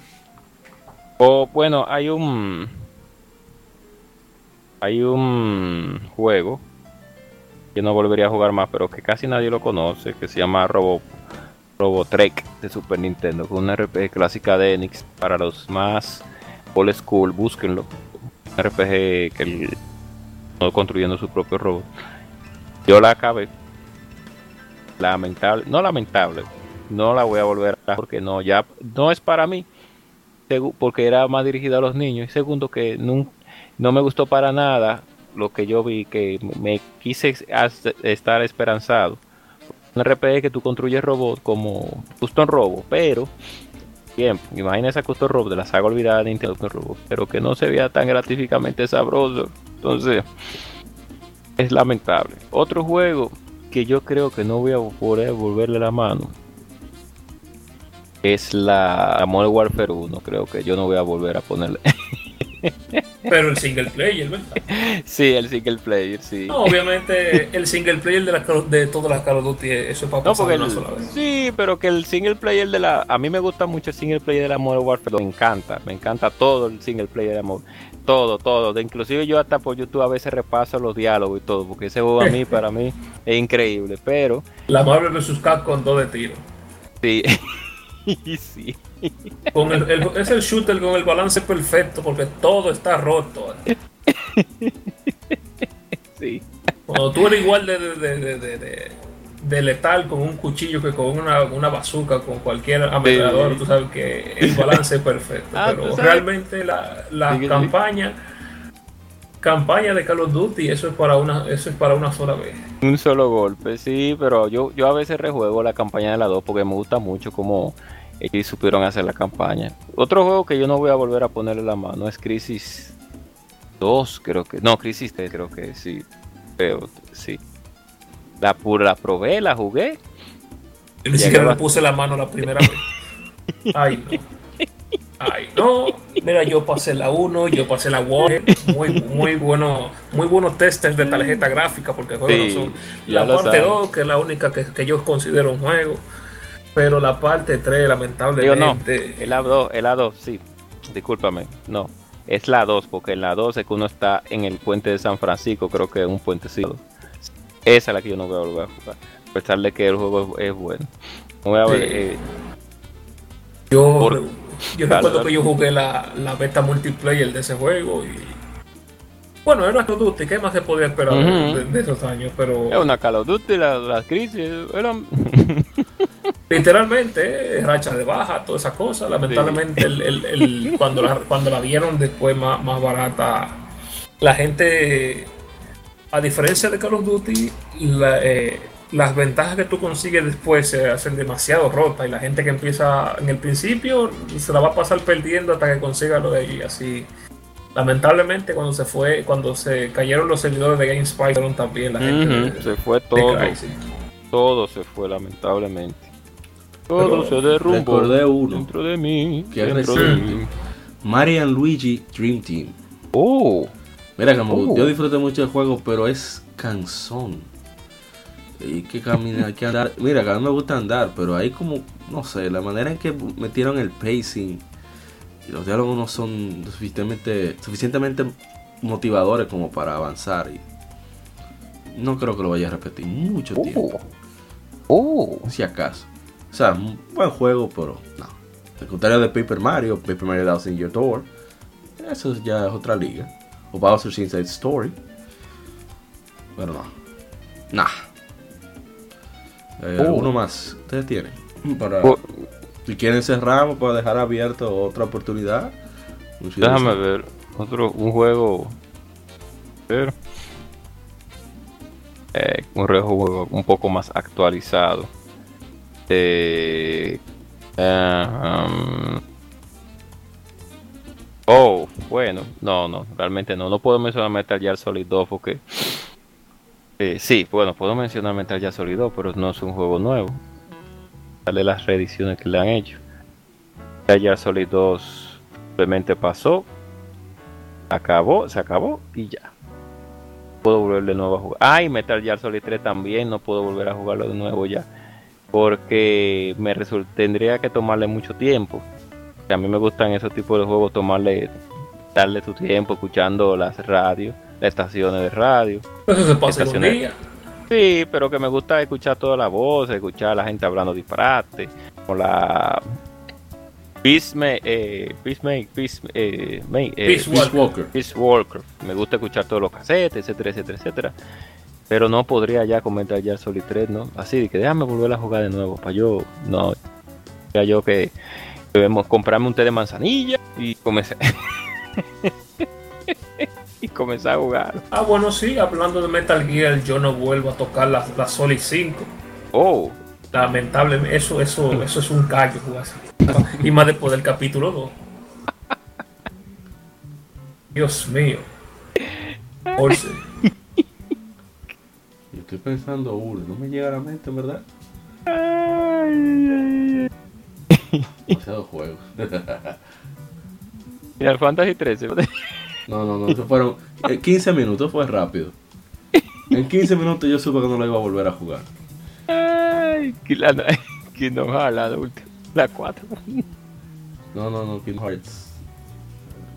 O bueno, hay un hay un juego que no volvería a jugar más, pero que casi nadie lo conoce, que se llama Robo Robotrek de Super Nintendo, con una RPG clásica de Enix para los más old school, búsquenlo. Un RPG que el, no construyendo su propio robot. Yo la acabé. Lamentable, no lamentable, no la voy a volver a porque no ya no es para mí porque era más dirigida a los niños y segundo que nun- no me gustó para nada lo que yo vi que me quise estar esperanzado. Un RPG que tú construyes robot como Custom Robo pero bien imagina esa Custom Robo de la saga olvidada de Nintendo Robo pero que no se veía tan gratificamente sabroso. Entonces es lamentable. Otro juego que yo creo que no voy a poder volverle la mano es la, Modern Warfare 1. Creo que yo no voy a volver a ponerle. <laughs> Pero el single player, ¿verdad? sí, el single player, sí. No, obviamente el single player de, la, de todas las Call of Duty, eso es para No, porque una el- sola vez. sí, pero que el single player de la. A mí me gusta mucho el single player de la Modern Warfare. Me encanta, me encanta todo el single player de la Modern. Todo, todo. De, inclusive yo hasta por YouTube a veces repaso los diálogos y todo, porque ese juego a mí, <laughs> para mí, es increíble. Pero, La Marvel vs. Capcom dos de tiro. sí. <laughs> sí. Con el, el- es el shooter con el balance perfecto porque todo está roto. <laughs> Sí. Cuando tú eres igual de, de, de, de- de- letal con un cuchillo que con una, una bazooka, con cualquier ametrallador, Sí. tú sabes que el <laughs> balance es perfecto. Ah, pero realmente la, la Sí, sí. campaña campaña de Call of Duty, eso es para una, eso es para una sola vez. Un solo golpe, sí, pero yo, yo a veces rejuego la campaña de la 2 porque me gusta mucho cómo ellos supieron hacer la campaña. Otro juego que yo no voy a volver a ponerle la mano es Crisis 2, creo que. No, Crisis 3, creo que sí. Pero sí. La, la probé, la jugué. Yo ni siquiera le puse la mano la primera vez. <laughs> Ay, no. Ay, no. Mira, yo pasé la 1, yo pasé la Warhead. Muy, muy bueno, muy buenos testers de tarjeta gráfica porque el juego Sí, no son. ya La parte sabes. 2, que es la única que, que yo considero un juego. Pero la parte 3, Digo, no, lamentablemente. es la 2, es la 2, sí. Discúlpame, no. Es la 2, porque en la 2 es que uno está en el puente de San Francisco, creo que es un puentecito. Esa es la que yo no voy a volver a jugar. A pesar de que el juego es, es bueno. No voy a ver, Sí. eh, Yo, Por- yo Dale, recuerdo dale. que yo jugué la, la beta multiplayer de ese juego y. Bueno, era Call of Duty, ¿qué más se podía esperar de- Ujú. de, de esos años? Pero. es una Call of Duty, la, la crisis, eran- <laughs> <laughs> Literalmente, eh, racha de baja, todas esas cosas. Lamentablemente, el, el- el- cuando, la, cuando la dieron después más, más barata, la gente, a diferencia de Call of Duty, la, eh, las ventajas que tú consigues después se hacen demasiado rotas y la gente que empieza en el principio se la va a pasar perdiendo hasta que consiga lo de ahí. Así, lamentablemente, cuando se fue, cuando se cayeron los servidores de GameSpy, fueron también la gente. Se fue todo, todo se fue lamentablemente. Todo Pero se derrumbó recordé uno. dentro de mí. Qué dentro de mí. Luigi Dream Team. Oh, Mira, como Oh. yo disfruté mucho del juego, pero es cansón. Y que caminar, hay que andar. Mira, que a mí me gusta andar, pero hay como, no sé, la manera en que metieron el pacing y los diálogos no son suficientemente, suficientemente motivadores como para avanzar. Y no creo que lo vaya a repetir mucho tiempo, oh. si acaso. O sea, un buen juego, pero no. Al contrario de Paper Mario, Paper Mario Thousand Year Door, eso ya es otra liga. O Bowser's Inside Story. Pero no. Nah. Eh, Oh. Uno más. Ustedes tienen. Para, Oh. Si quieren cerramos para dejar abierto otra oportunidad. Un Déjame ver. Otro, un juego. Eh, un juego un poco más actualizado. Eh, eh, um, oh, bueno, no, no, realmente no. No puedo mencionar Metal Gear Solid 2 porque. eh, sí, bueno, puedo mencionar Metal Gear Solid 2, pero no es un juego nuevo. Dale las reediciones que le han hecho. Metal Gear Solid 2 simplemente pasó, acabó, se acabó y ya. Puedo volver de nuevo a jugar. Ay, Metal Gear Solid 3 también no puedo volver a jugarlo de nuevo ya. Porque me tendría que tomarle mucho tiempo. Que a mí me gustan esos tipos de juegos, tomarle, darle tu tiempo escuchando las radios, las estaciones de radio. Eso se pasa en un Estaciones. día. Sí, pero que me gusta escuchar toda la voz, escuchar a la gente hablando disparate, con la Peacemaker, eh, Peacemaker, Peace, eh, ma- eh, Peace Peace Walker. Walker. Peace Walker. Me gusta escuchar todos los casetes, etcétera, etcétera, etcétera. Pero no podría ya comentar ya Solid 3, ¿no? Así de que déjame volver a jugar de nuevo. Para yo, no. Ya yo que debemos comprarme un té de manzanilla y comencé. <laughs> y comenzar a jugar. Ah, bueno, sí, hablando de Metal Gear, yo no vuelvo a tocar la, la Solid 5. Oh, Lamentablemente, eso, eso, eso es un callo jugar así. Y más después del capítulo 2. Dios mío. Orce. Yo estoy pensando uno, no me llega a la mente, en verdad. Demasiados juegos. <laughs> Final Fantasy 13. No, no, no, eso fueron eh, 15 minutos, fue rápido. En 15 minutos yo supe que no lo iba a volver a jugar. Ay, que la- Kingdom Hearts, la última. La 4. No, no, no, Kingdom Hearts.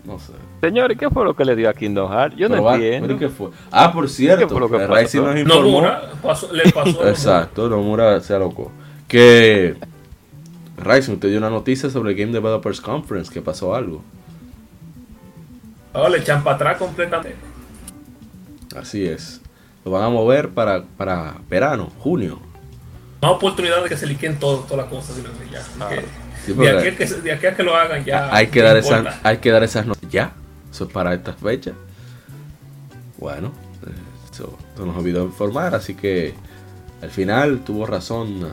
No sé. Señores, ¿qué fue lo que le dio a Kingdom Hearts? Yo no Pero va- entiendo. pero ¿qué fue? Ah, por cierto, ¿Qué fue lo que eh, pasó? Ryzen nos informó. Nomura pasó- le pasó. Exacto, Nomura se alocó. Que Ryzen, usted dio una noticia sobre el Game Developers Conference, que pasó algo. Ahora le echan para atrás completamente. Así es. Lo van a mover para, para verano, junio. Hay oportunidad de que se liquen todas las cosas. ya. Ah, Sí, de, aquí a que, se- de aquí a que lo hagan ya. hay, que no dar importa. esas, hay que dar esas noticias ya. Eso es para estas fechas. Bueno, eh, eso, eso nos olvidó informar, así que al final tuvo razón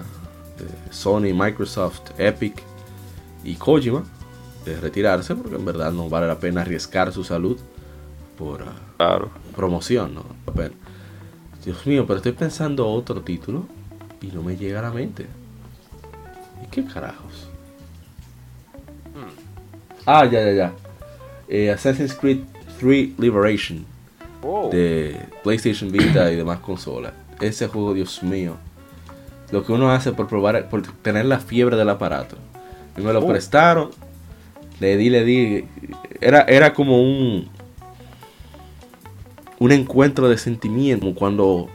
Sony, Microsoft, Epic y Kojima de retirarse porque en verdad no vale la pena arriesgar su salud por ah, Claro. promoción, no. Dios mío, pero estoy pensando otro título y no me llega a la mente. ¿Y qué carajos? Ah, ya, ya, ya. Eh, Assassin's Creed 3 Liberation Oh. de PlayStation Vita y demás consolas. Ese juego, Dios mío. Lo que uno hace por probar, por tener la fiebre del aparato. Y me lo Oh. prestaron. Le di, le di. Era, era como un. Un encuentro de sentimiento. Como cuando.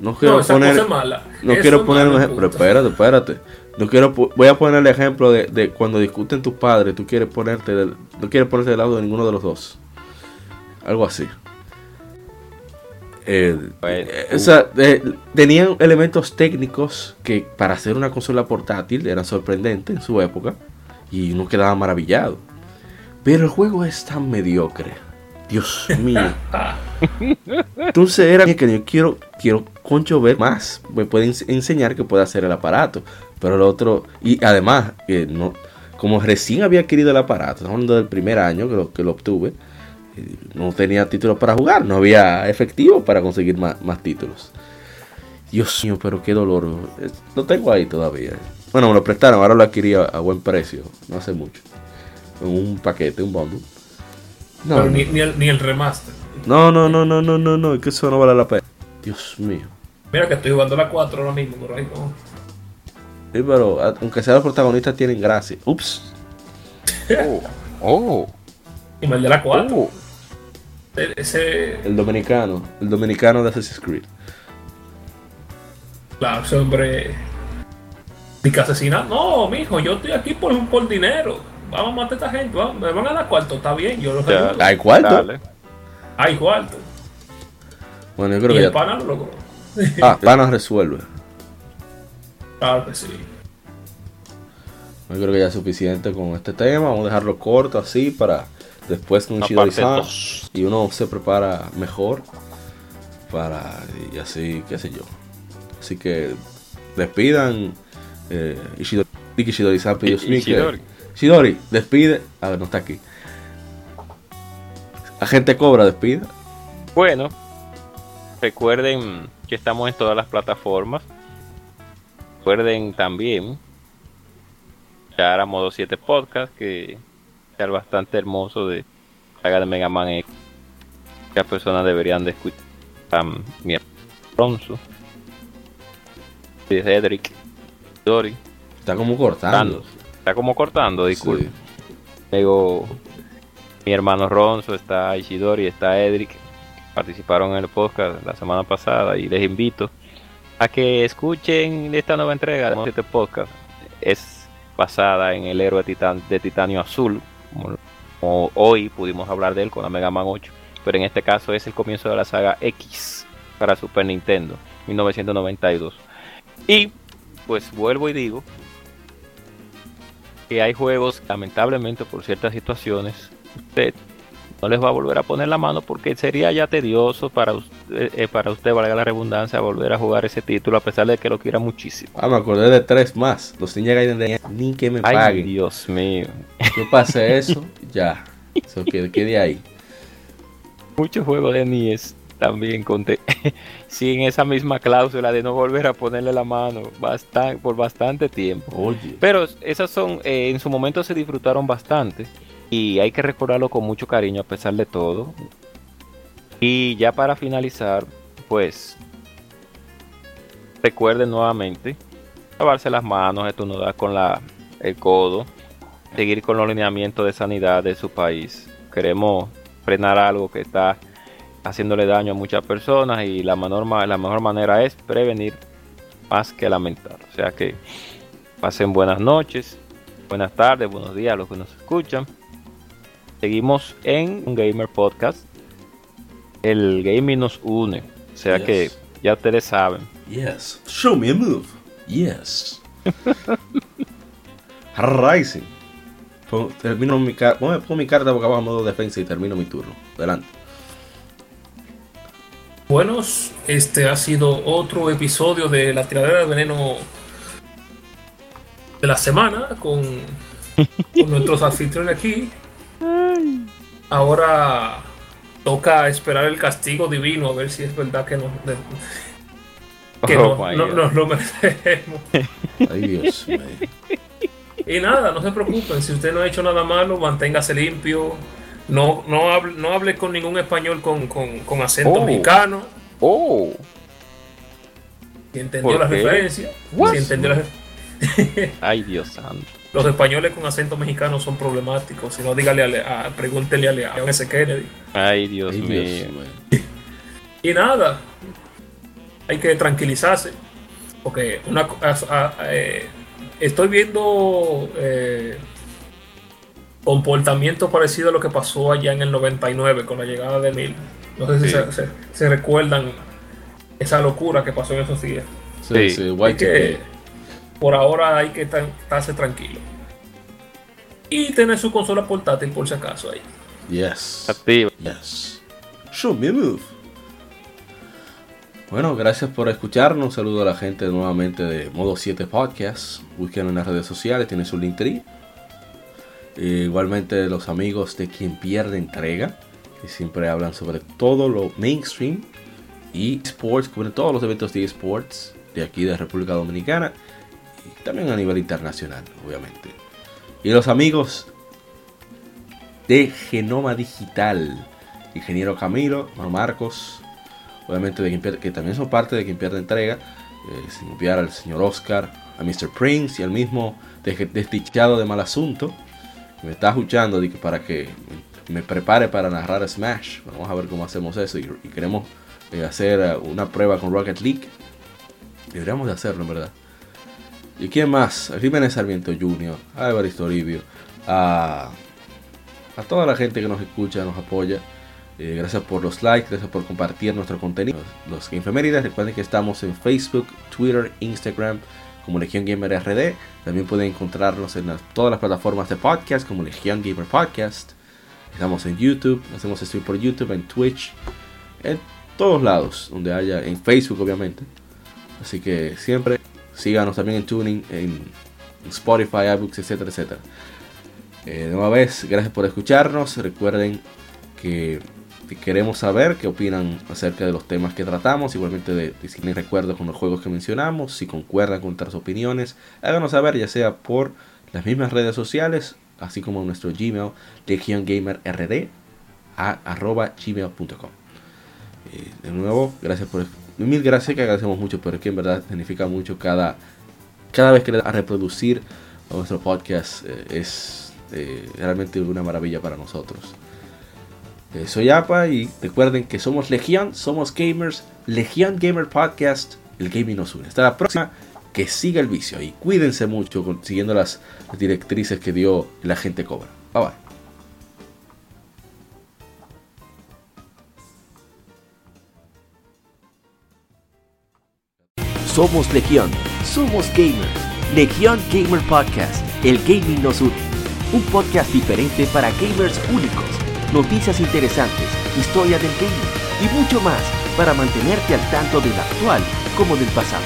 No quiero No, poner. mala. No Eso quiero poner un ejemplo. Espérate, espérate. No quiero, voy a poner el ejemplo de, de cuando discuten tus padres. Tú quieres ponerte del, no quieres ponerte del lado de ninguno de los dos. Algo así. Eh, Bueno, eh, o sea, eh, tenían elementos técnicos que para hacer una consola portátil eran sorprendentes en su época y uno quedaba maravillado. Pero el juego es tan mediocre. Dios <laughs> mío. Entonces era que yo quiero, quiero concho ver más. Me puede ens- enseñar que puede hacer el aparato. Pero el otro, y además, que no, como recién había adquirido el aparato, estamos hablando del primer año que lo, que lo obtuve, eh, no tenía títulos para jugar, no había efectivo para conseguir más, más títulos. Dios mío, pero qué dolor. Lo tengo ahí todavía. Bueno, me lo prestaron, ahora lo adquirí a, a buen precio, no hace mucho. En un paquete, un bundle. No, Pero no. ni, ni el, ni el remaster. No, no, no, no, no, no, no, es que eso no vale la pena. Dios mío. Mira que estoy jugando la 4 ahora mismo, pero ahí no. Sí, pero aunque sea los protagonistas tienen gracia. Ups. <laughs> Oh. Y el de la 4. Oh. Ese. El dominicano. El dominicano de Assassin's Creed. Claro, ese hombre. Ni que asesinar. No, mijo, yo estoy aquí por, por dinero. Vamos a matar a esta gente. vamos, me van a dar cuarto, está bien, yo los Ya. ¿Hay cuarto? Dale. Hay cuarto. Bueno, yo Y creo que el ya. pana lo logró. <laughs> Ah, Pana resuelve. Claro que sí. Yo creo que ya es suficiente con este tema. Vamos a dejarlo corto así para después con La Shidori parte San. dos. Y uno se prepara mejor para. Y así, qué sé yo. Así que despidan. Eh, Ishidori, Ishidori San, Dios mío. que- Ishidori. Ishidori, despide. A ver, no está aquí. Agente Cobra, despide. Bueno, recuerden que estamos en todas las plataformas. Recuerden también escuchar a Modo 7 Podcast, que es bastante hermoso de saga de Mega Man X. Que las personas deberían de escuchar a mi Alonso, Cedric, Dori, Está como cortando. Está como cortando, disculpe. Sí. Luego, mi hermano Ronzo, está Ishidori, está Edric. Participaron en el podcast la semana pasada y les invito a que escuchen esta nueva entrega de este podcast. Es basada en el héroe titan- de titanio azul, como, hoy pudimos hablar de él con la Mega Man 8, pero en este caso es el comienzo de la saga X para Super Nintendo, 1992. Y pues vuelvo y digo que hay juegos, lamentablemente por ciertas situaciones, usted no les va a volver a poner la mano porque sería ya tedioso para usted, eh, para usted, valga la redundancia, volver a jugar ese título a pesar de que lo quiera muchísimo. Ah, me acordé de tres más. Los Ninja Gaiden de ni que me Ay, paguen. Dios mío. Yo pasé <laughs> eso, ya. Eso que quede ahí. Muchos juegos de NES también conté <laughs> sin esa misma cláusula de no volver a ponerle la mano por bastante tiempo. Oye. Pero esas son, eh, en su momento se disfrutaron bastante y hay que recordarlo con mucho cariño a pesar de todo. Y ya para finalizar, pues recuerden nuevamente lavarse las manos, estornudar con la, el codo, seguir con los lineamientos de sanidad de su país, queremos frenar algo que está haciéndole daño a muchas personas y la, menor, la mejor manera es prevenir más que lamentar. O sea que pasen buenas noches, buenas tardes, buenos días a los que nos escuchan. Seguimos en un Gamer Podcast. El gaming nos une. O sea que ya ustedes saben. Yes. Show me a move. Yes. <laughs> Rising. Termino mi carta. Pongo mi carta boca abajo modo defensa y termino mi turno. Adelante. Buenos, este ha sido otro episodio de la tiradera de veneno de la semana con, con <laughs> nuestros anfitriones aquí. Ahora toca esperar el castigo divino a ver si es verdad que nos, que Oh, no- nos lo merecemos. <laughs> Ay, Dios mío. Y nada, no se preocupen, si usted no ha hecho nada malo, manténgase limpio. No, no, hable, no hable con ningún español con, con, con acento Oh. mexicano. Oh, Si entendió ¿Por la qué? referencia. What? Si entendió la- <laughs> ay Dios santo. Los españoles con acento mexicano son problemáticos. Si no, dígale a, a- pregúntele a León S. Kennedy. Ay Dios Ay, mío. Dios mío. Y nada, hay que tranquilizarse. Porque una, co- a- a- eh, estoy viendo eh, comportamiento parecido a lo que pasó allá en el 99 con la llegada de Mil. No sé si Sí. se, se- se recuerdan esa locura que pasó en esos días. Sí, Sí. que, por ahora hay que estarse tranquilo. Y tener su consola portátil por si acaso ahí. Yes. Activa. Yes. Show me a move. Bueno, gracias por escucharnos. Un saludo a la gente nuevamente de Modo 7 Podcast. Busquen en las redes sociales, tiene su link tree. Eh, igualmente los amigos de quien pierde entrega, que siempre hablan sobre todo lo mainstream y sports, cubren todos los eventos de esports de aquí de República Dominicana también a nivel internacional, obviamente. Y los amigos de Genoma Digital, ingeniero Camilo, Marcos, obviamente de que también son parte de quien pierde entrega, eh, sin obviar al señor Oscar, a Mr. Prince y al mismo de- desdichado de mal asunto, que me está escuchando que para que me prepare para narrar Smash. Vamos a ver cómo hacemos eso y, y queremos eh, hacer eh, una prueba con Rocket League. Deberíamos de hacerlo, en verdad. ¿Y quién más? A Jiménez Sarmiento Jr., a Evaristo Toribio, a, a toda la gente que nos escucha, nos apoya. Eh, gracias por los likes, gracias por compartir nuestro contenido. Los Infemérides, recuerden que estamos en Facebook, Twitter, Instagram como Legión Gamer RD. También pueden encontrarnos en todas las plataformas de podcast como Legión Gamer Podcast. Estamos en YouTube, hacemos stream por YouTube, en Twitch, en todos lados donde haya, en Facebook obviamente. Así que siempre síganos también en Tuning, en Spotify, iBooks, etcétera, etcétera. Eh, de una vez, gracias por escucharnos. Recuerden que, que queremos saber qué opinan acerca de los temas que tratamos. Igualmente de, si tienen recuerdos con los juegos que mencionamos, si concuerdan con nuestras opiniones. Háganos saber ya sea por las mismas redes sociales, así como nuestro Gmail, legiongamerrd, a arroba gmail.com. Eh, de nuevo, gracias por mil gracias que agradecemos mucho, pero es que en verdad significa mucho cada cada vez que le da a reproducir nuestro podcast eh, es eh, realmente una maravilla para nosotros. Eh, soy Apa y recuerden que somos Legión, somos gamers, Legión Gamer Podcast, el gaming nos une. Hasta la próxima, que siga el vicio y cuídense mucho siguiendo las directrices que dio la gente cobra. Bye bye. Somos Legión, somos gamers. Legión Gamer Podcast, el gaming nos une. Un podcast diferente para gamers únicos, noticias interesantes, historia del gaming y mucho más para mantenerte al tanto del actual como del pasado.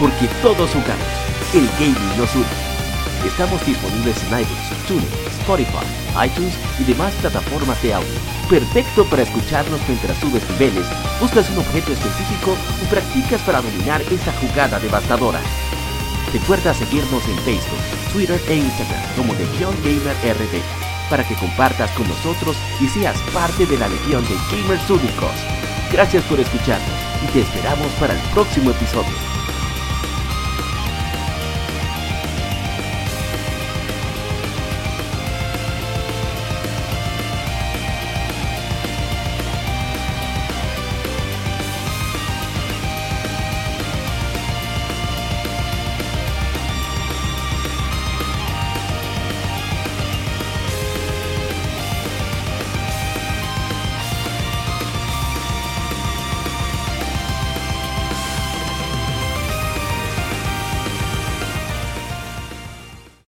Porque todos jugamos, el gaming nos une. Estamos disponibles en iBooks, TuneIn, Spotify, iTunes y demás plataformas de audio. Perfecto para escucharnos mientras subes niveles, buscas un objeto específico o practicas para dominar esa jugada devastadora. Recuerda seguirnos en Facebook, Twitter e Instagram como Legión Gamer RD para que compartas con nosotros y seas parte de la legión de gamers únicos. Gracias por escucharnos y te esperamos para el próximo episodio.